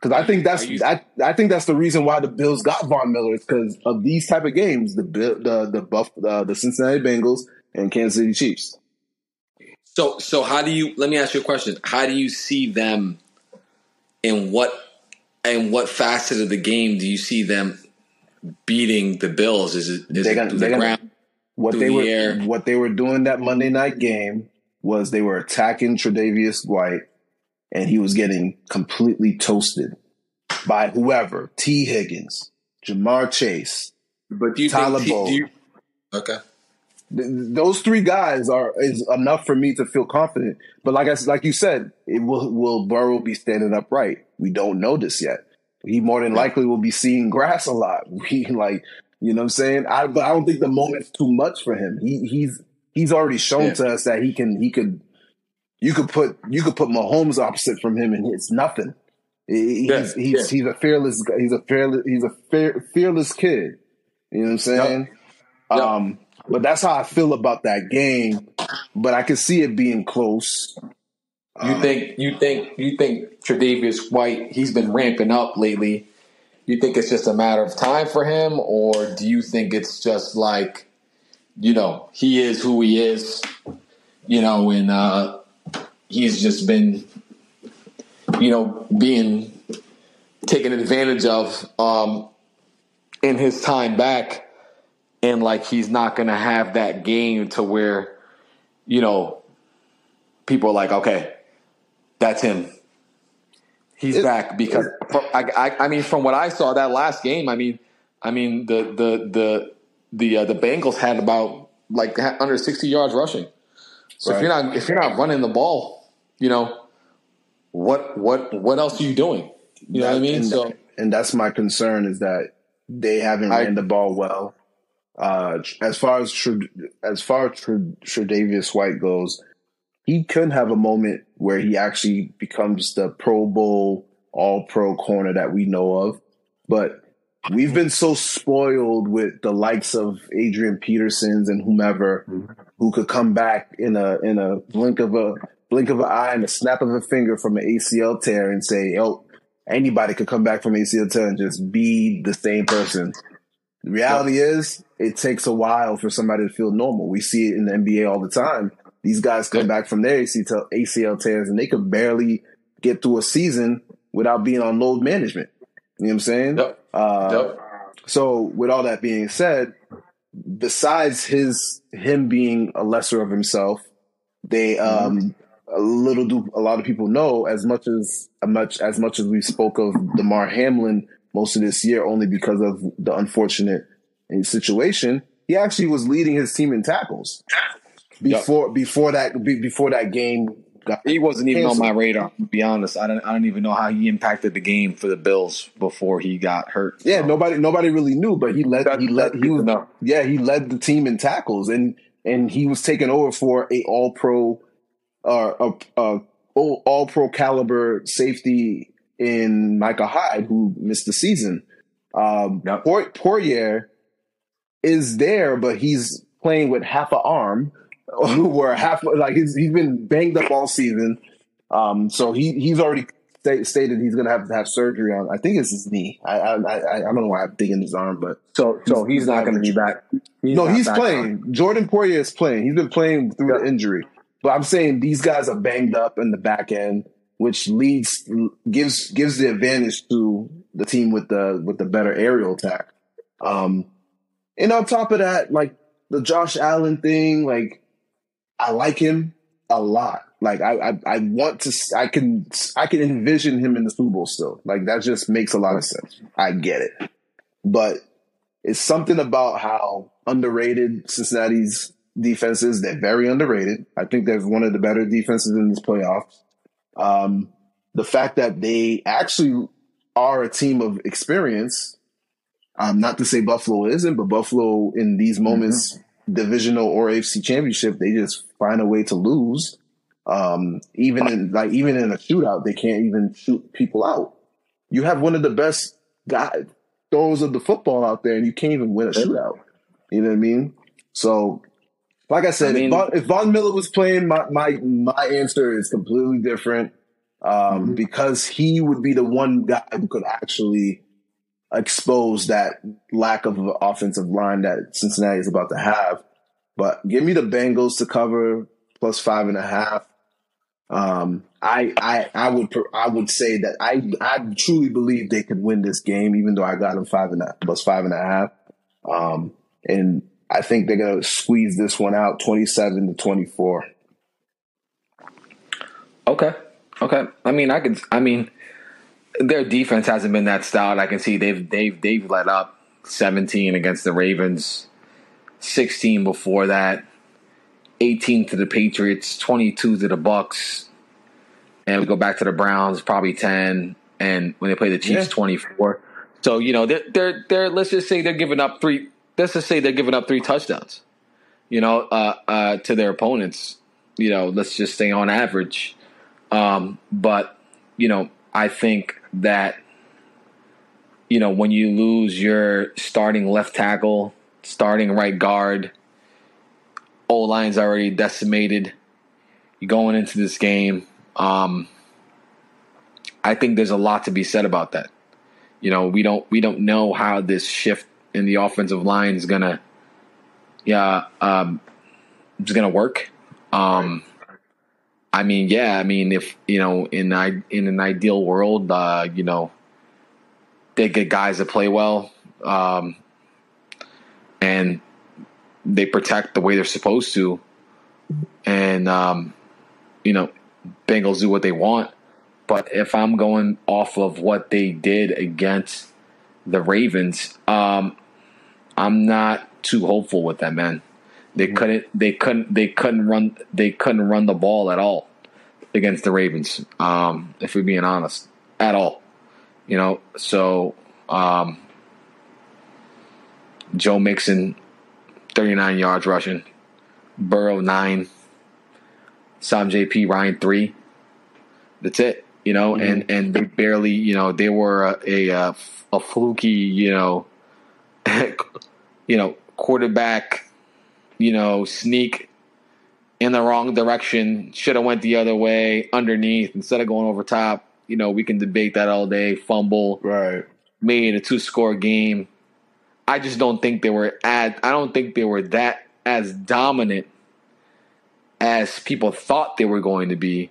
Because I think that's you- I, I think that's the reason why the Bills got Von Miller is because of these type of games, the the the Buff uh, the Cincinnati Bengals and Kansas City Chiefs. So so how do you let me ask you a question. How do you see them in what in what facet of the game do you see them beating the Bills? Is it is They're it gonna- they're the gonna- ground? What they the were air. what they were doing that Monday night game was they were attacking Tre'Davious White, and he was getting completely toasted by whoever T Higgins, Ja'Marr Chase. But do you Tyler think Boyd. do you, Okay. Th- those three guys are is enough for me to feel confident. But like I s- like you said, it will will Burrow be standing upright? We don't know this yet. He more than likely will be seeing grass a lot. *laughs* He like you know what I'm saying. I but I don't think the moment's too much for him. He he's he's already shown Yeah. to us that he can he could you could put you could put Mahomes opposite from him and it's nothing. He's Yeah, he's, he's a fearless he's a fearless he's a fear, fearless kid. You know what I'm saying? Yep. Um, but that's how I feel about that game. But I can see it being close. You Um, think you think you think Tre'Davious White? He's been ramping up lately. You think it's just a matter of time for him, or do you think it's just like, you know, he is who he is, you know, and uh, he's just been, you know, being taken advantage of um, in his time back, and like he's not going to have that game to where, you know, people are like, okay, that's him. He's It- back because I, I, I mean, from what I saw that last game, I mean, I mean the the the the uh, the Bengals had about like under sixty yards rushing. So if you're not if you're not running the ball, you know, what what what else are you doing? You know what I mean? And, So and that's my concern is that they haven't I- ran the ball well. Uh, as far as Tre- as far as Tre- Tre'Davious White goes, he could have a moment where he actually becomes the Pro Bowl All Pro corner that we know of, but we've been so spoiled with the likes of Adrian Petersons and whomever who could come back in a in a blink of a blink of an eye and a snap of a finger from an ACL tear and say, "Oh, anybody could come back from ACL tear and just be the same person." The reality is, it takes a while for somebody to feel normal. We see it in the NBA all the time. These guys come back from their ACL, ACL tears and they could barely get through a season without being on load management. You know what I'm saying? Yep. Uh, Yep. So, with all that being said, besides his him being a lesser of himself, they um a little do a lot of people know as much as much as much as we spoke of Damar Hamlin most of this year only because of the unfortunate situation. He actually was leading his team in tackles before before that before that game. Got, He wasn't even Canceled. on my radar. To be honest, I don't. I don't even know how he impacted the game for the Bills before he got hurt. yeah, nobody nobody really knew, but he led That- he led he was enough. yeah he led the team in tackles and and he was taking over for a all pro uh, a, a all, all pro caliber safety in Micah Hyde who missed the season. Um, Yep. Poyer is there, but he's playing with half an arm or half like he's he's been banged up all season. Um, so he he's already sta- stated he's gonna have to have surgery on. I think it's his knee. I I I, I don't know why I'm thinking his arm, but So so he's not going to be back. He's no, he's back. playing. Jordan Poyer is playing. He's been playing through the injury. But I'm saying these guys are banged up in the back end, which leads gives gives the advantage to the team with the with the better aerial attack. Um, and on top of that, like the Josh Allen thing, like I like him a lot. Like I, I, I want to, I can, I can envision him in the Super Bowl still. Like that just makes a lot of sense. I get it, but it's something about how underrated Cincinnati's defense is. They're very underrated. I think they're one of the better defenses in this playoffs. Um, the fact that they actually are a team of experience. Um, not to say Buffalo isn't, but Buffalo in these moments divisional or AFC championship, they just find a way to lose. Um, even in like even in a shootout, they can't even shoot people out. You have one of the best guy throws of the football out there, and you can't even win a shootout. You know what I mean? So, like I said, I mean- if, Von, if Von Miller was playing, my my my answer is completely different um, because he would be the one guy who could actually expose that lack of offensive line that Cincinnati is about to have. But give me the Bengals to cover plus five and a half. Um, I, I, I would, I would say that I, I truly believe they could win this game, even though I got them five and a, plus five and a half. Um, and I think they're gonna squeeze this one out, twenty-seven to twenty-four. Okay. Okay. I mean, I could. I mean, their defense hasn't been that stout. I can see they've they've they've let up 17 against the Ravens, 16 before that, 18 to the Patriots, 22 to the Bucs, and we go back to the Browns, probably 10, and when they play the Chiefs, Yeah. 24. So you know they're they're they're let's just say they're giving up three. Let's just say they're giving up three touchdowns. You know, uh, uh, to their opponents. You know, let's just say on average. Um, but you know, I think that you know when you lose your starting left tackle, starting right guard, O line's already decimated. You going into this game. Um, I think there's a lot to be said about that. You know, we don't we don't know how this shift in the offensive line is gonna, yeah, um, is gonna work. Um, I mean, yeah, I mean, if you know, in I in an ideal world, uh, you know, they get guys that play well, um, and they protect the way they're supposed to, and um, you know, Bengals do what they want. But if I'm going off of what they did against the Ravens, um, I'm not too hopeful with that man. They couldn't. They couldn't. They couldn't run. They couldn't run the ball at all against the Ravens. Um, if we're being honest, at all. You know. So um, Joe Mixon, 39 yards rushing. Burrow nine. Samaje Perine three. That's it. You know, and and they barely. You know, they were a a, a, a fluky. You know, *laughs* you know quarterback you know, sneak in the wrong direction, should have went the other way, underneath instead of going over top. You know, we can debate that all day. Fumble, Right. made a two score game. I just don't think they were at I don't think they were that as dominant as people thought they were going to be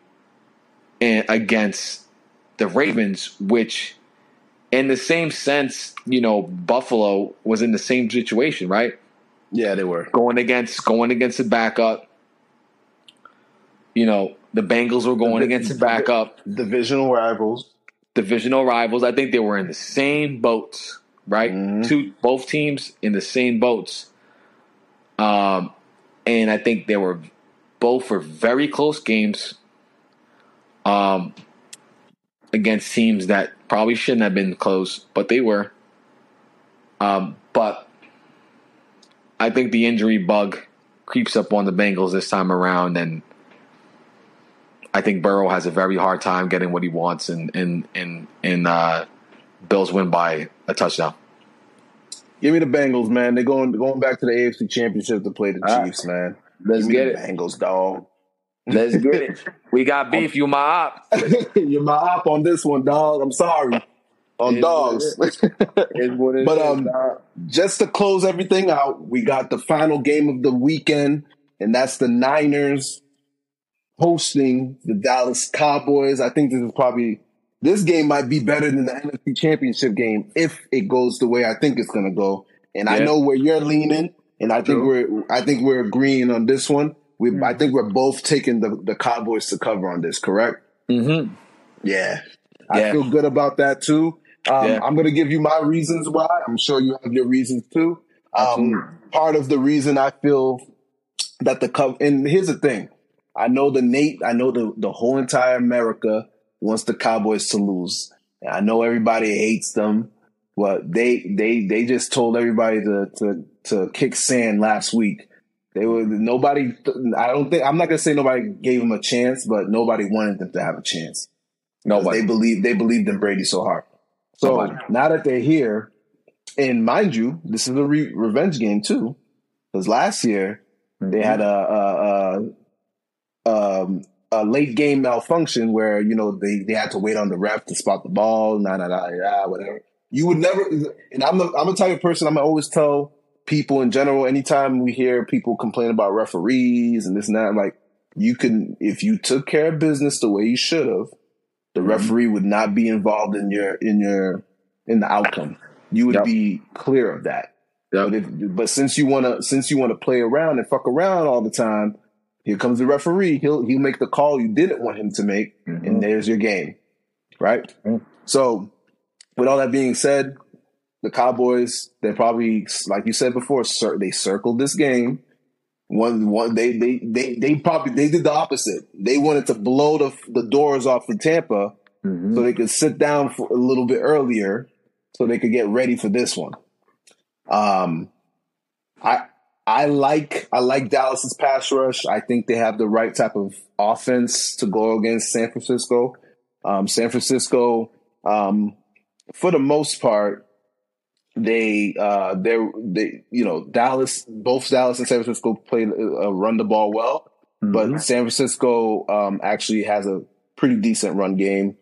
and against the Ravens, which in the same sense, you know, Buffalo was in the same situation, right? Yeah, they were. going against going against the backup. You know, the Bengals were going against the backup, Divisional rivals. divisional rivals. I think they were in the same boats, right? Mhm. Two both teams in the same boats. Um and I think they were both were very close games um against teams that probably shouldn't have been close, but they were. Um but I think the injury bug creeps up on the Bengals this time around, and I think Burrow has a very hard time getting what he wants, and and and and uh, Bills win by a touchdown. Give me the Bengals, man. They're going going back to the AFC Championship to play the All right. Chiefs, man. Let's Give me get the it. Bengals, dog. Let's get it. *laughs* We got beef. You my op. *laughs* You're my op on this one, dog. I'm sorry. On It is dogs. Is *laughs* it But, um. Just to close everything out, we got the final game of the weekend, and that's the Niners hosting the Dallas Cowboys. I think this is probably this game might be better than the NFC Championship game if it goes the way I think it's going to go. And I know where you're leaning, and I think we're I think we're agreeing on this one. We I think we're both taking the the Cowboys to cover on this. Correct? Mhm. Yeah. I feel good about that too. Um, Yeah. I'm going to give you my reasons why. I'm sure you have your reasons too. Um, part of the reason I feel that the Cub, and here's the thing. I know the Nate, I know the, the whole entire America wants the Cowboys to lose. And I know everybody hates them, but they, they, they just told everybody to, to, to kick sand last week They were nobody. I don't think I'm not gonna say nobody gave him a chance, but nobody wanted them to have a chance. Nobody. They believe they believed in Brady so hard. So now that they're here, and mind you, this is a re- revenge game too, because last year they had a, a, a, um, a late game malfunction where you know they, they had to wait on the ref to spot the ball, nah, nah, nah, nah, whatever. You would never, and I'm the, I'm the type of person I'm always tell people in general. Anytime we hear people complain about referees and this and that, I'm like, you can if you took care of business the way you should have, the Mm-hmm. referee would not be involved in your in your in the outcome. You would Yep. be clear of that. Yep. But, if, but since you want to since you want to play around and fuck around all the time, here comes the referee. He'll he'll make the call you didn't want him to make, Mhm. and there's your game, right? Mhm. So, with all that being said, the Cowboys they're probably like you said before, cir- they circled this game. One one they they they they probably they did the opposite. They wanted to blow the the doors off of Tampa Mhm. so they could sit down for a little bit earlier so they could get ready for this one. Um, I I like I like Dallas's pass rush. I think they have the right type of offense to go against San Francisco. Um, San Francisco, um, for the most part, they uh, they they you know Dallas both Dallas and San Francisco played uh, run the ball well but Mhm. San Francisco um, actually has a pretty decent run game.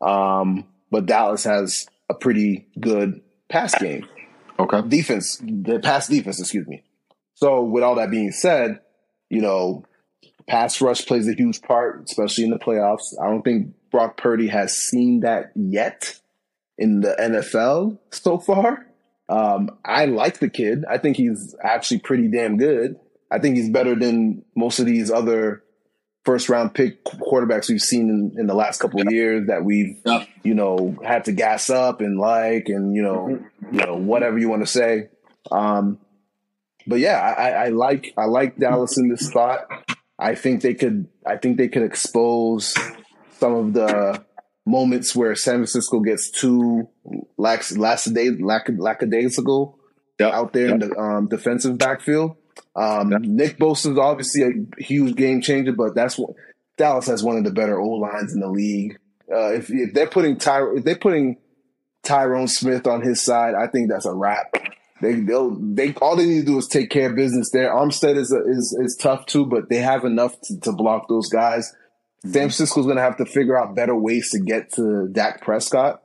Um, but Dallas has a pretty good pass game, okay. defense, the pass defense, excuse me. So, with all that being said, you know, pass rush plays a huge part, especially in the playoffs. I don't think Brock Purdy has seen that yet in the NFL so far. Um, I like the kid. I think he's actually pretty damn good. I think he's better than most of these other first round pick quarterbacks we've seen in, in the last couple of years that we've Yep. you know had to gas up and like and you know you know whatever you want to say. Um, but yeah, I, I- I like I like Dallas in this spot. I think they could I think they could expose some of the moments where San Francisco gets too lax last day lack lackadaisical Yep. out there in the um, defensive backfield. Um, Yep. Nick Bosa is obviously a huge game changer, but that's what Dallas has one of the better O lines in the league. Uh, if, if they're putting Ty, if they're putting Tyron Smith on his side, I think that's a wrap. They they'll they all they need to do is take care of business there. Armstead is is is tough too, but they have enough to, to block those guys. San Francisco's going to have to figure out better ways to get to Dak Prescott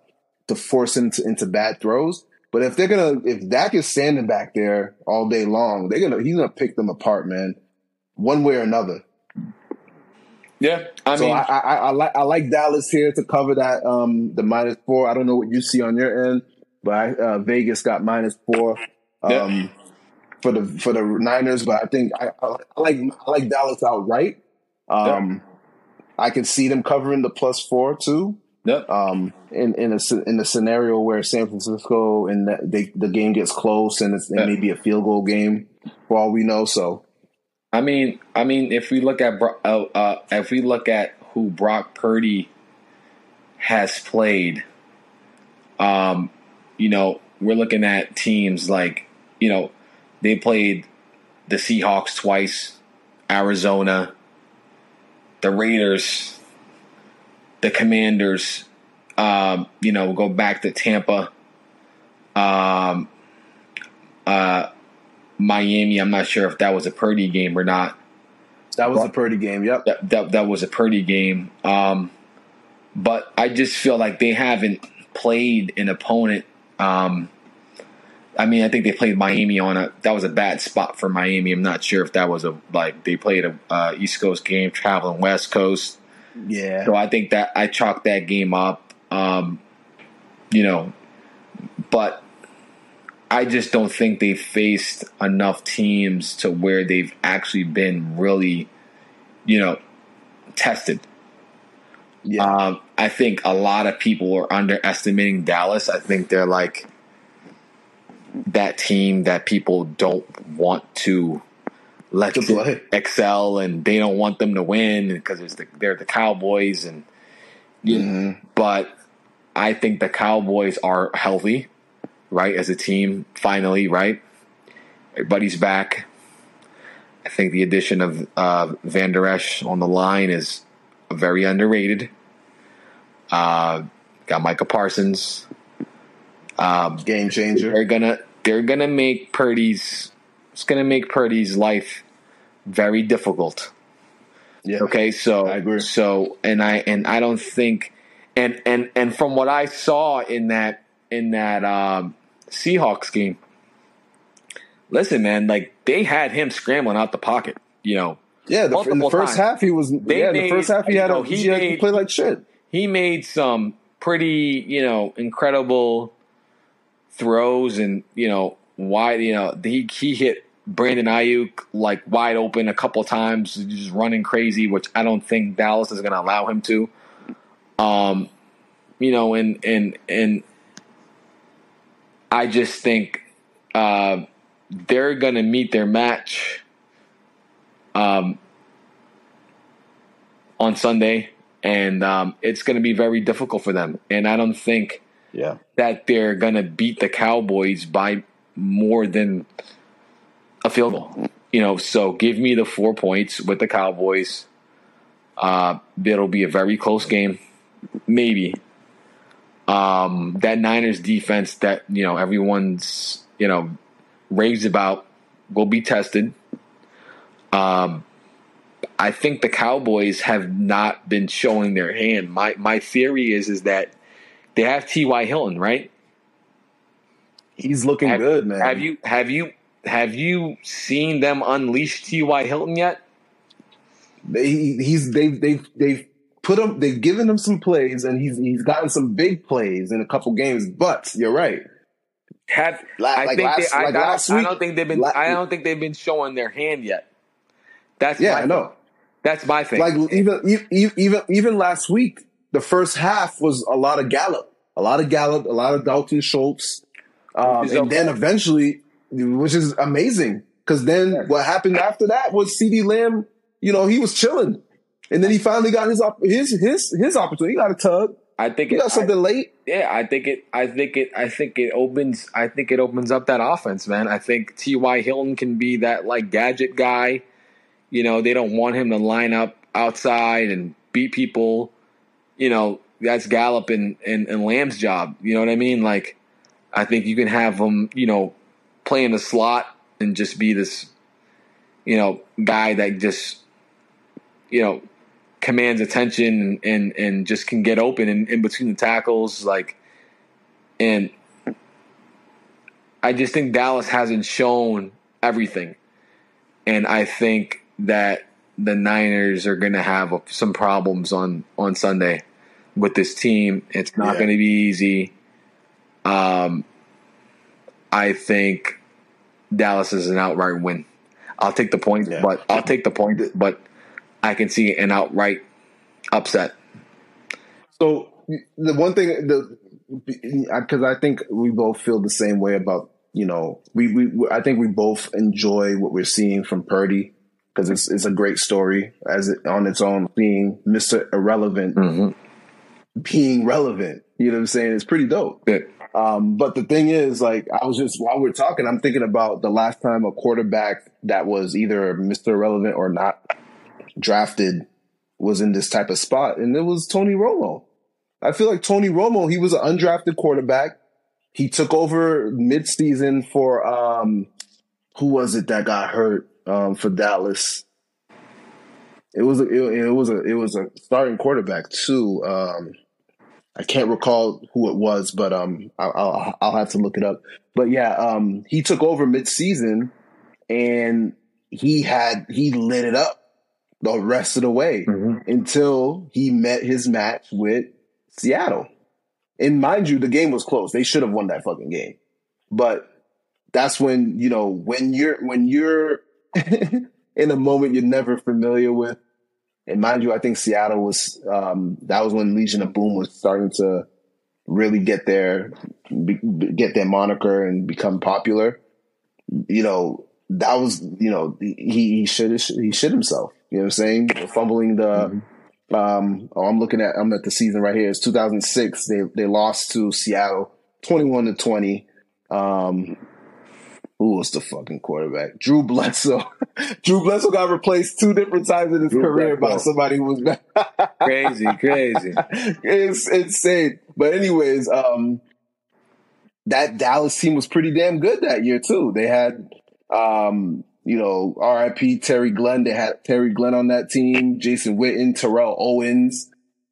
to force him to, into bad throws. But if they're gonna, if Dak is standing back there all day long, they're gonna, he's gonna pick them apart, man, one way or another. Yeah. I so mean, I, I, I like, I like Dallas here to cover that, um, the minus four. I don't know what you see on your end, but I, uh, Vegas got minus four, um, Yeah. for the for the Niners. But I think I, I like I like Dallas outright. Um, I can see them covering the plus four too. yep. um, in in a in a scenario where San Francisco and the, they, the game gets close and it's, it Yeah. may be a field goal game for all we know. So I mean, I mean, if we look at uh, uh, if we look at who Brock Purdy has played, um, you know, we're looking at teams like you know they played the Seahawks twice, Arizona, the Raiders, the Commanders. Um, you know, go back to Tampa. Um, uh, Miami. I'm not sure if that was a Purdy game or not. that was a Purdy game. Yep. That that, that was a Purdy game. Um, but I just feel like they haven't played an opponent. Um, I mean, I think they played Miami on a that was a bad spot for Miami. I'm not sure if that was a like they played a uh, East Coast game, traveling West Coast. Yeah. So I think that I chalked that game up. Um, you know, but I just don't think they faced enough teams to where they've actually been really, you know, tested. Yeah. Um, I think a lot of people are underestimating Dallas. I think they're like that team that people don't want to let To play. excel, and they don't want them to win because it's the, they're the Cowboys, and you Mhm. but I think the Cowboys are healthy, right, as a team, finally, right? Everybody's back. I think the addition of uh, Vander Esch on the line is very underrated. Uh, got Micah Parsons. Um, Game changer. they're gonna they're gonna make Purdy's it's gonna make Purdy's life very difficult. Yeah. Okay, so I agree. So and I and I don't think and and and from what I saw in that in that um, Seahawks game, listen, man, like they had him scrambling out the pocket. You know, Yeah, the, in the first times. half he was. They yeah, made- the first half he had know, a, he he, had to play like shit. he made some pretty, you know, incredible throws and, you know, why you know, he he hit Brandon Aiyuk like wide open a couple times, just running crazy, which I don't think Dallas is going to allow him to. Um, you know, and and and I just think uh, they're going to meet their match um, on Sunday, and um, it's going to be very difficult for them. And I don't think Yeah, that they're going to beat the Cowboys by more than a field goal. You know, so give me the four points with the Cowboys. Uh, it'll be a very close game, maybe. Um, that Niners defense that you know everyone's you know raves about will be tested. Um, I think the Cowboys have not been showing their hand. My my theory is is that they have T.Y. Hilton, right? he's looking Have, good, man. have you have you have you seen them unleash T.Y. Hilton yet? They, he's they've they've they've put him. They've given him some plays, and he's he's gotten some big plays in a couple games. But you're right. Have La- I like last- they, I, like don't- last I week- don't think they've been la- I don't think they've been showing their hand yet. That's Yeah, I know. That's my thing. Like even even even last week, the first half was a lot of Gallup, a lot of Gallup, a lot of Dalton Schultz, um, and then eventually, which is amazing, because then what happened after that was CeeDee Lamb. You know, he was chilling, and then he finally got his his his his opportunity. He got a tug. I think He it, got something late. yeah, I think it. I think it. I think it opens. I think it opens up that offense, man. I think T.Y. Hilton can be that like gadget guy. You know, they don't want him to line up outside and beat people. You know, that's Gallup and, and, and Lamb's job. You know what I mean? Like, I think you can have him, you know, play in the slot and just be this, you know, guy that just, you know, commands attention and, and, and just can get open in, in between the tackles. Like, and I just think Dallas hasn't shown everything. And I think that the Niners are going to have some problems on, on Sunday with this team. It's not Yeah. going to be easy. Um, I think Dallas is an outright win. I'll take the point, Yeah. but I'll take the point, but I can see an outright upset. So the one thing the because I think we both feel the same way about you know we we I think we both enjoy what we're seeing from Purdy because it's it's a great story as it on its own being Mister Irrelevant Mm-hmm. Being relevant. You know what I'm saying? It's pretty dope. Good. Um, but the thing is, like, I was just while we're talking, I'm thinking about the last time a quarterback that was either Mr. Irrelevant or not drafted was in this type of spot, and it was Tony Romo. I feel like Tony Romo, he was an undrafted quarterback. He took over midseason for um who was it that got hurt um for Dallas? It was a, it, it was a it was a starting quarterback too. Um I can't recall who it was, but um I'll I'll, I'll have to look it up. But yeah, um he took over midseason and he had he lit it up the rest of the way until he met his match with Seattle. And mind you, the game was close. They should have won that fucking game. But that's when, you know, when you're when you're *laughs* in a moment you're never familiar with. And mind you, I think Seattle was um that was when Legion of Boom was starting to really get their be, get their moniker and become popular. You know, that was you know he he should he shit himself. You know what I'm saying? Fumbling the um oh, I'm looking at I'm at the season right here. It's 2006. They they lost to Seattle 21 to 20. Um who was the fucking quarterback? Drew Bledsoe. *laughs* Drew Bledsoe got replaced two different times in his Drew career by somebody who was. *laughs* Crazy, crazy. it's insane. But anyways, um, that Dallas team was pretty damn good that year too. They had, um, you know, R.I.P. Terry Glenn. They had Terry Glenn on that team. Jason Witten, Terrell Owens.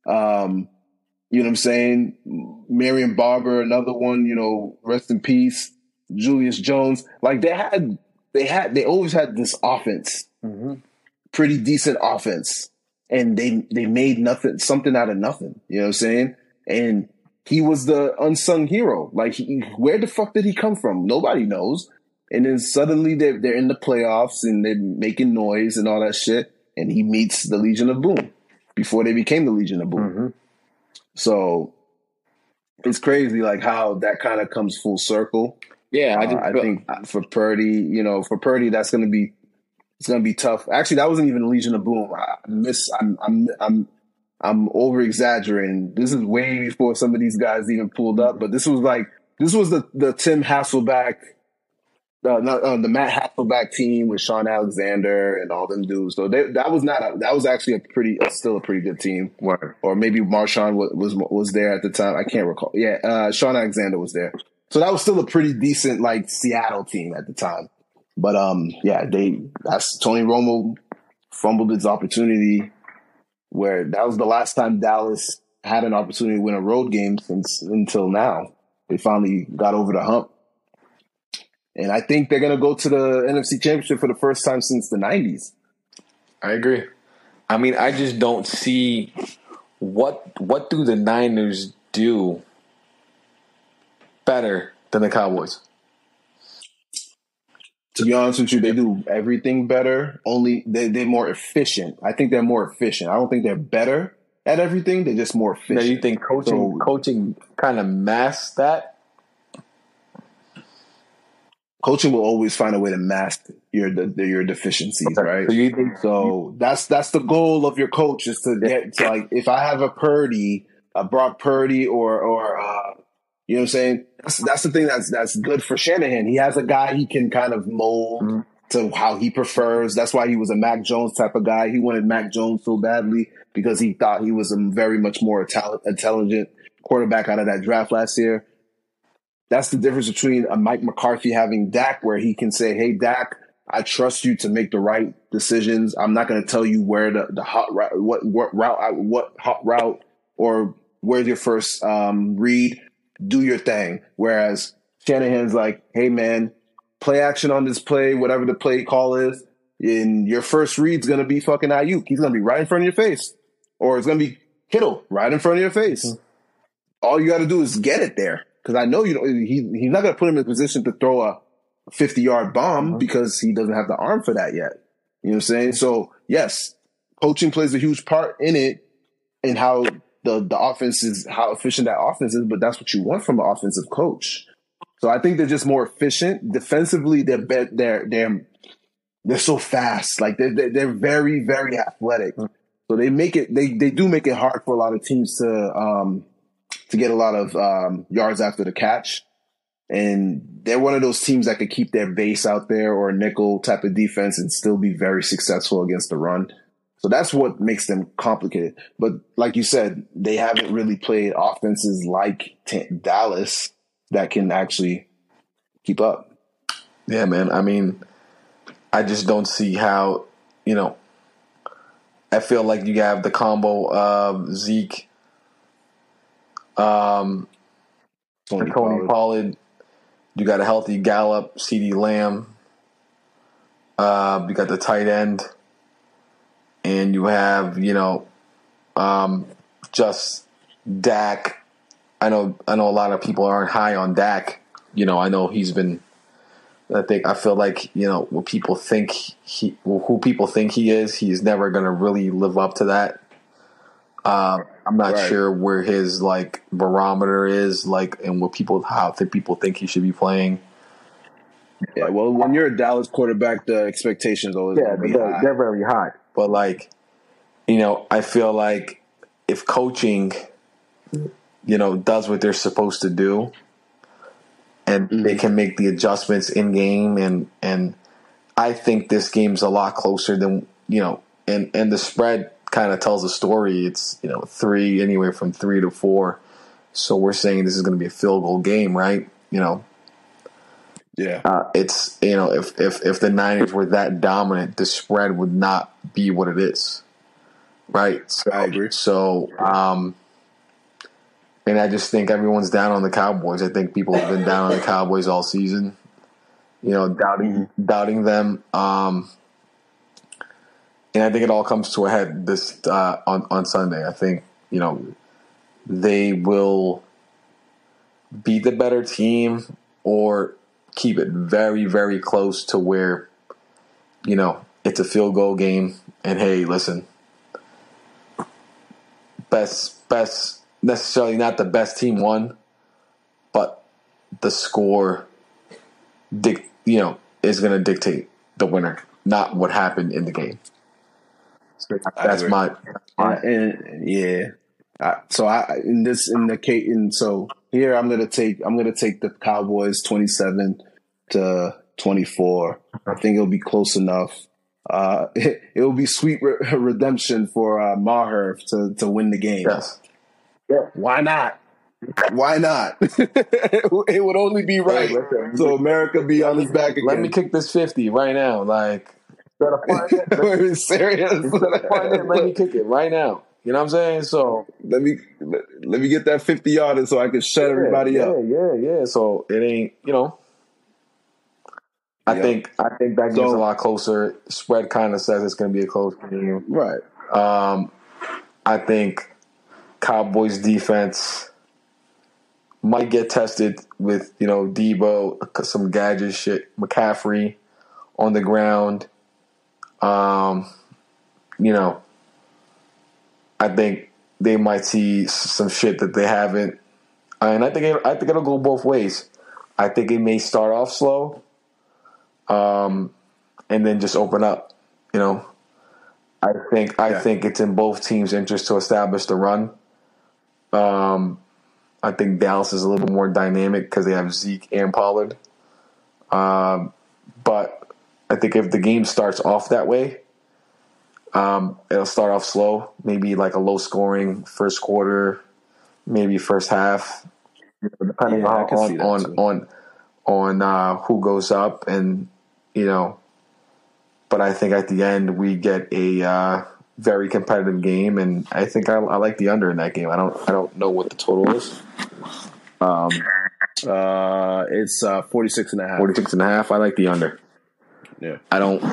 Um, you know what I'm saying? Marion Barber, another one. You know, rest in peace. Julius Jones. Like they had, they had, they always had this offense. Mm-hmm. Pretty decent offense. And they they made nothing something out of nothing. You know what i'm saying? And he was the unsung hero. Like he, where the fuck did he come from? Nobody knows. And then suddenly they're, they're in the playoffs and they're making noise and all that shit. And he meets the legion of boom before they became the legion of boom. Mm-hmm. So it's crazy like how that kind of comes full circle Yeah, I uh, I feel- think for Purdy, you know, for Purdy, that's going to be it's going to be tough. Actually, that wasn't even Legion of Boom. I miss. I'm. I'm. I'm. I'm over exaggerating. This is way before some of these guys even pulled up. But this was like this was the the Tim Hasselbeck, uh, not, uh, the Matt Hasselbeck team with Shaun Alexander and all them dudes. So they, that was not a, that was actually a pretty uh, still a pretty good team. Word. Or maybe Marshawn was, was was there at the time. I can't recall. Yeah, uh, Shaun Alexander was there. So that was still a pretty decent like Seattle team at the time. But um, yeah, they that's Tony Romo fumbled his opportunity where that was the last time Dallas had an opportunity to win a road game since until now. They finally got over the hump. And I think they're gonna go to the NFC championship for the first time since the nineties. I agree. I mean, I just don't see what what do the Niners do better than the Cowboys. To be honest with you, they do everything better. Only they they're more efficient. I think they're more efficient. I don't think they're better at everything. They're just more efficient. Now, you think coaching So- coaching kind of masks that? coaching will always find a way to mask your the, your deficiencies, right? So you think So that's that's the goal of your coach is to get to like if I have a Purdy, a Brock Purdy, or or uh, you know what I'm saying. That's that's the thing that's that's good for Shanahan. He has a guy he can kind of mold to how he prefers. That's why he was a Mac Jones type of guy. He wanted Mac Jones so badly because he thought he was a very much more talent, intelligent quarterback out of that draft last year. That's the difference between a Mike McCarthy having Dak, where he can say, "Hey, Dak, I trust you to make the right decisions. I'm not going to tell you where the, the hot route, what, what route, what hot route, or where's your first um, read. Do your thing. Whereas Shanahan's like, hey man, play action on this play, whatever the play call is. And your first read's going to be fucking Aiyuk. He's going to be right in front of your face, or it's going to be Kittle right in front of your face. Mm-hmm. All you got to do is get it there. Because I know you don't, he, he's not to put him in a position to throw a 50 yard bomb mm-hmm. because he doesn't have the arm for that yet. You know what I'm saying? So, yes, coaching plays a huge part in it and how the, the offense is, how efficient that offense is, but that's what you want from an offensive coach. So I think they're just more efficient. Defensively, they're, be, they're, they're, they're so fast. Like they're, they're, very, very athletic. So they make it, they, they do make it hard for a lot of teams to, um, to get a lot of um, yards after the catch. And they're one of those teams that could keep their base out there or nickel type of defense and still be very successful against the run. So that's what makes them complicated. But like you said, they haven't really played offenses like T- Dallas that can actually keep up. Yeah, man. I mean, I just don't see how, you know, I feel like you have the combo of Zeke, um, Tony Pollard. Pollard. You got a healthy Gallup, CeeDee Lamb. Uh, you got the tight end. And you have, you know, um, just Dak. I know I know a lot of people aren't high on Dak. You know, I know he's been I think I feel like you know what people think he, who people think he is. He's never going to really live up to that. Uh, I'm not Right. sure where his like barometer is, like, and what people how think people think he should be playing. Yeah, well, when you're a Dallas quarterback, the expectations always Yeah, be they're, high. they're very high. But like, you know, I feel like if coaching, you know, does what they're supposed to do, and they mm-hmm. can make the adjustments in game and and I think this game's a lot closer than you know and and the spread kind of tells a story. It's you know three anywhere from three to four. So we're saying this is going to be a field goal game right? You know Yeah. uh, it's you know if if if the Niners were that dominant the spread would not be what it is right so, I agree. so um and I just think everyone's down on the Cowboys. I think people have been down on the Cowboys all season. You know, doubting doubting them. Um, and I think it all comes to a head this uh, on on Sunday. I think you know they will be the better team or keep it very very close to where you know it's a field goal game. And hey, listen, best best necessarily not the best team won, but the score, dic- you know, is going to dictate the winner, not what happened in the game. So that's my, my and yeah. I, so I in this in the case in so here I'm gonna take I'm gonna take the Cowboys 27 to 24. I think it'll be close enough. Uh, *laughs* it, it will be sweet re- *laughs* redemption for uh, Maher to to win the game. yes. Why not? Why not? *laughs* it would only be right. Hey, so America be on his back again. Let me kick this fifty right now. Like instead of it, Are you serious? instead of it, let me kick it right now. You know what I'm saying? So let me let, let me get that 50 yarder so I can shut everybody yeah, up. Yeah, yeah, So it ain't, you know. I Yeah. think I think that game's So- a lot closer. Spread kind of says it's going to be a close game. Right. Um, I think Cowboys defense might get tested with you know Debo, some gadget shit, McCaffrey on the ground. Um, you know, I think they might see some shit that they haven't, and I think it, I think it'll go both ways. I think it may start off slow, um, and then just open up. You know, I think I Yeah. think it's in both teams' interest to establish the run. Um, I think Dallas is a little more dynamic because they have Zeke and Pollard. Um, but I think if the game starts off that way, um, it'll start off slow, maybe like a low scoring first quarter, maybe first half, depending Yeah, see on on on on uh, who goes up, and you know. But I think at the end we get a uh, very competitive game, and I think I, I like the under in that game. I don't I don't know what the total is. Um, Uh, it's uh, 46 and a half. 46 and a half. I like the under. Yeah. I don't.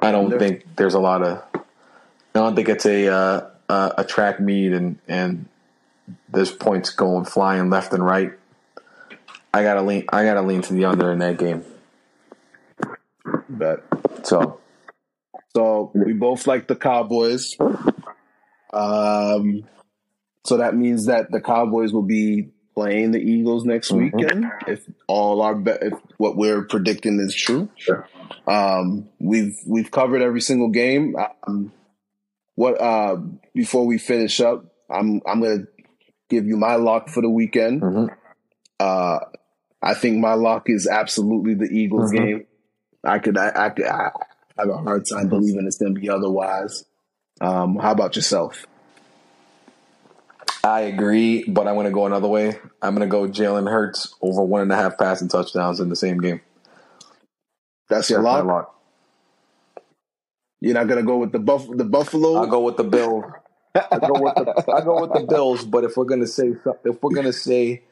I don't Under? think there's a lot of. I don't think it's a uh, a, a track meet and and there's points going flying left and right. I gotta lean. I gotta lean to the under in that game. Bet. So So we both like the Cowboys. Um, so that means that the Cowboys will be playing the Eagles next Mhm. weekend if all our be- if what we're predicting is true. Sure. Um, we've we've covered every single game. Um, what uh, before we finish up, I'm I'm gonna give you my lock for the weekend. mhm. Uh, I think my lock is absolutely the Eagles Mhm. game. I could, I, I, could, I have a hard time believing it's going to be otherwise. Um, how about yourself? I agree, but I'm gonna go another way. I'm gonna go Jalen Hurts over one and a half passing touchdowns in the same game. That's your lock. lock. You're not going to go with the buff, the Buffalo. I'll go with the Bills. I go with the I go with the Bills. But if we're gonna say some- if we're gonna say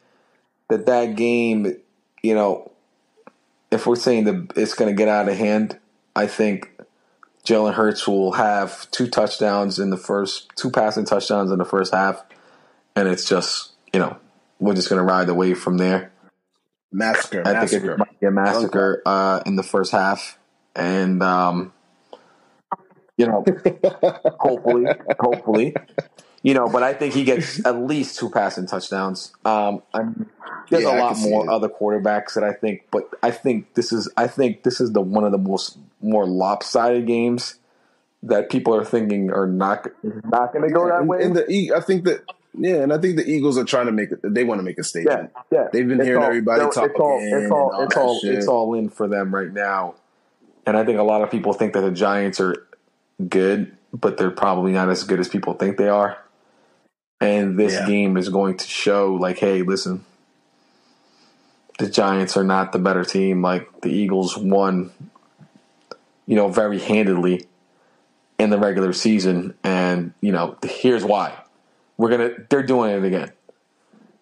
that that game, you know, if we're saying that it's gonna get out of hand, I think Jalen Hurts will have two touchdowns in the first two passing touchdowns in the first half, and it's just you know we're just gonna ride the wave from there. massacre, I think it might be a massacre uh, in the first half, and um, you know, *laughs* hopefully, hopefully, you know. But I think he gets *laughs* at least two passing touchdowns. Um, there's Yeah, a lot more other quarterbacks that I think, but I think this is I think this is the one of the most more lopsided games that people are thinking are not not going to go that way. in the I think that Yeah, and I think the Eagles are trying to make it. They want to make a statement. yeah. yeah. They've been It's hearing all- everybody talk It's all, it's and all, all it's all, shit. it's all in for them right now. And I think a lot of people think that the Giants are good, but they're probably not as good as people think they are. And this Yeah. game is going to show, like, hey, listen, the Giants are not the better team. Like the Eagles won, you know, very handedly in the regular season, and you know, here's why. We're gonna, they're doing it again.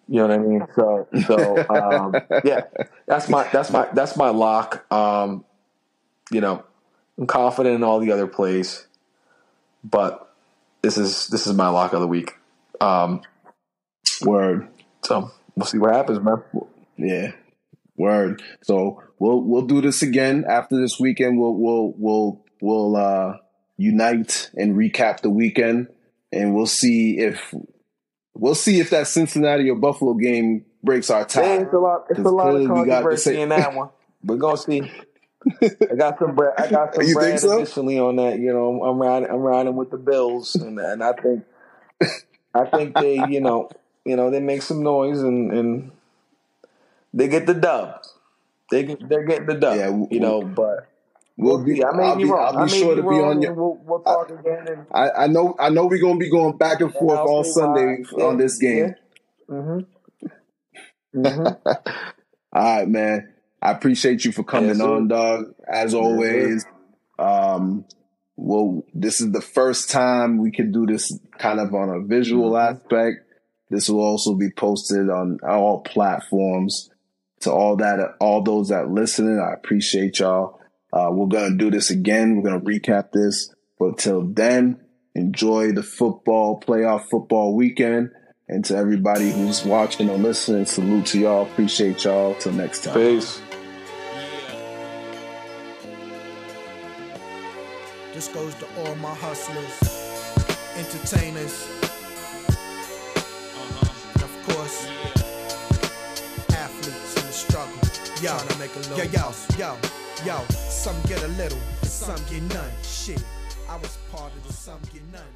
You know what I mean? So, so um, *laughs* yeah, that's my that's my that's my lock. Um, you know, I'm confident in all the other plays, but this is this is my lock of the week. Um, Word. so we'll see what happens, man. Yeah. Word. So we'll we'll do this again after this weekend. We'll we'll we'll we'll uh unite and recap the weekend and we'll see if we'll see if that Cincinnati or Buffalo game breaks our tie. Yeah, it's a lot. It's a 'Cause lot of clearly we got the controversy same- in that one. We're gonna see. I got some bread. I got *laughs* some You bread think so? additionally on that. You know, I'm riding. I'm riding with the Bills, and, and I think, I think they, you know, you know, they make some noise and and they get the dub. They get, they're getting the dub. Yeah, w- you know, but We'll we'll be. I may I'll be be, wrong. I'll I be sure to be on your we'll, we'll talk again. And I, I know I know we're gonna be going back and forth all Sunday on this game. Mm-hmm. *laughs* Mm-hmm. All right, man. I appreciate you for coming Yes, on, dog. As always. Um well this is the first time we can do this kind of on a visual Mm-hmm. aspect. This will also be posted on all platforms. To all that all those that listening, I appreciate y'all. Uh we're gonna do this again. We're gonna recap this. But till then, enjoy the football playoff football weekend. And to everybody who's watching or listening, salute to y'all. Appreciate y'all. Till next time. Peace. This goes to all my hustlers, entertainers, and of course, athletes in the struggle. Yo, to make a little yo, yo, yo, yo. Some get a little, some get none. Shit, I was part of the some get none.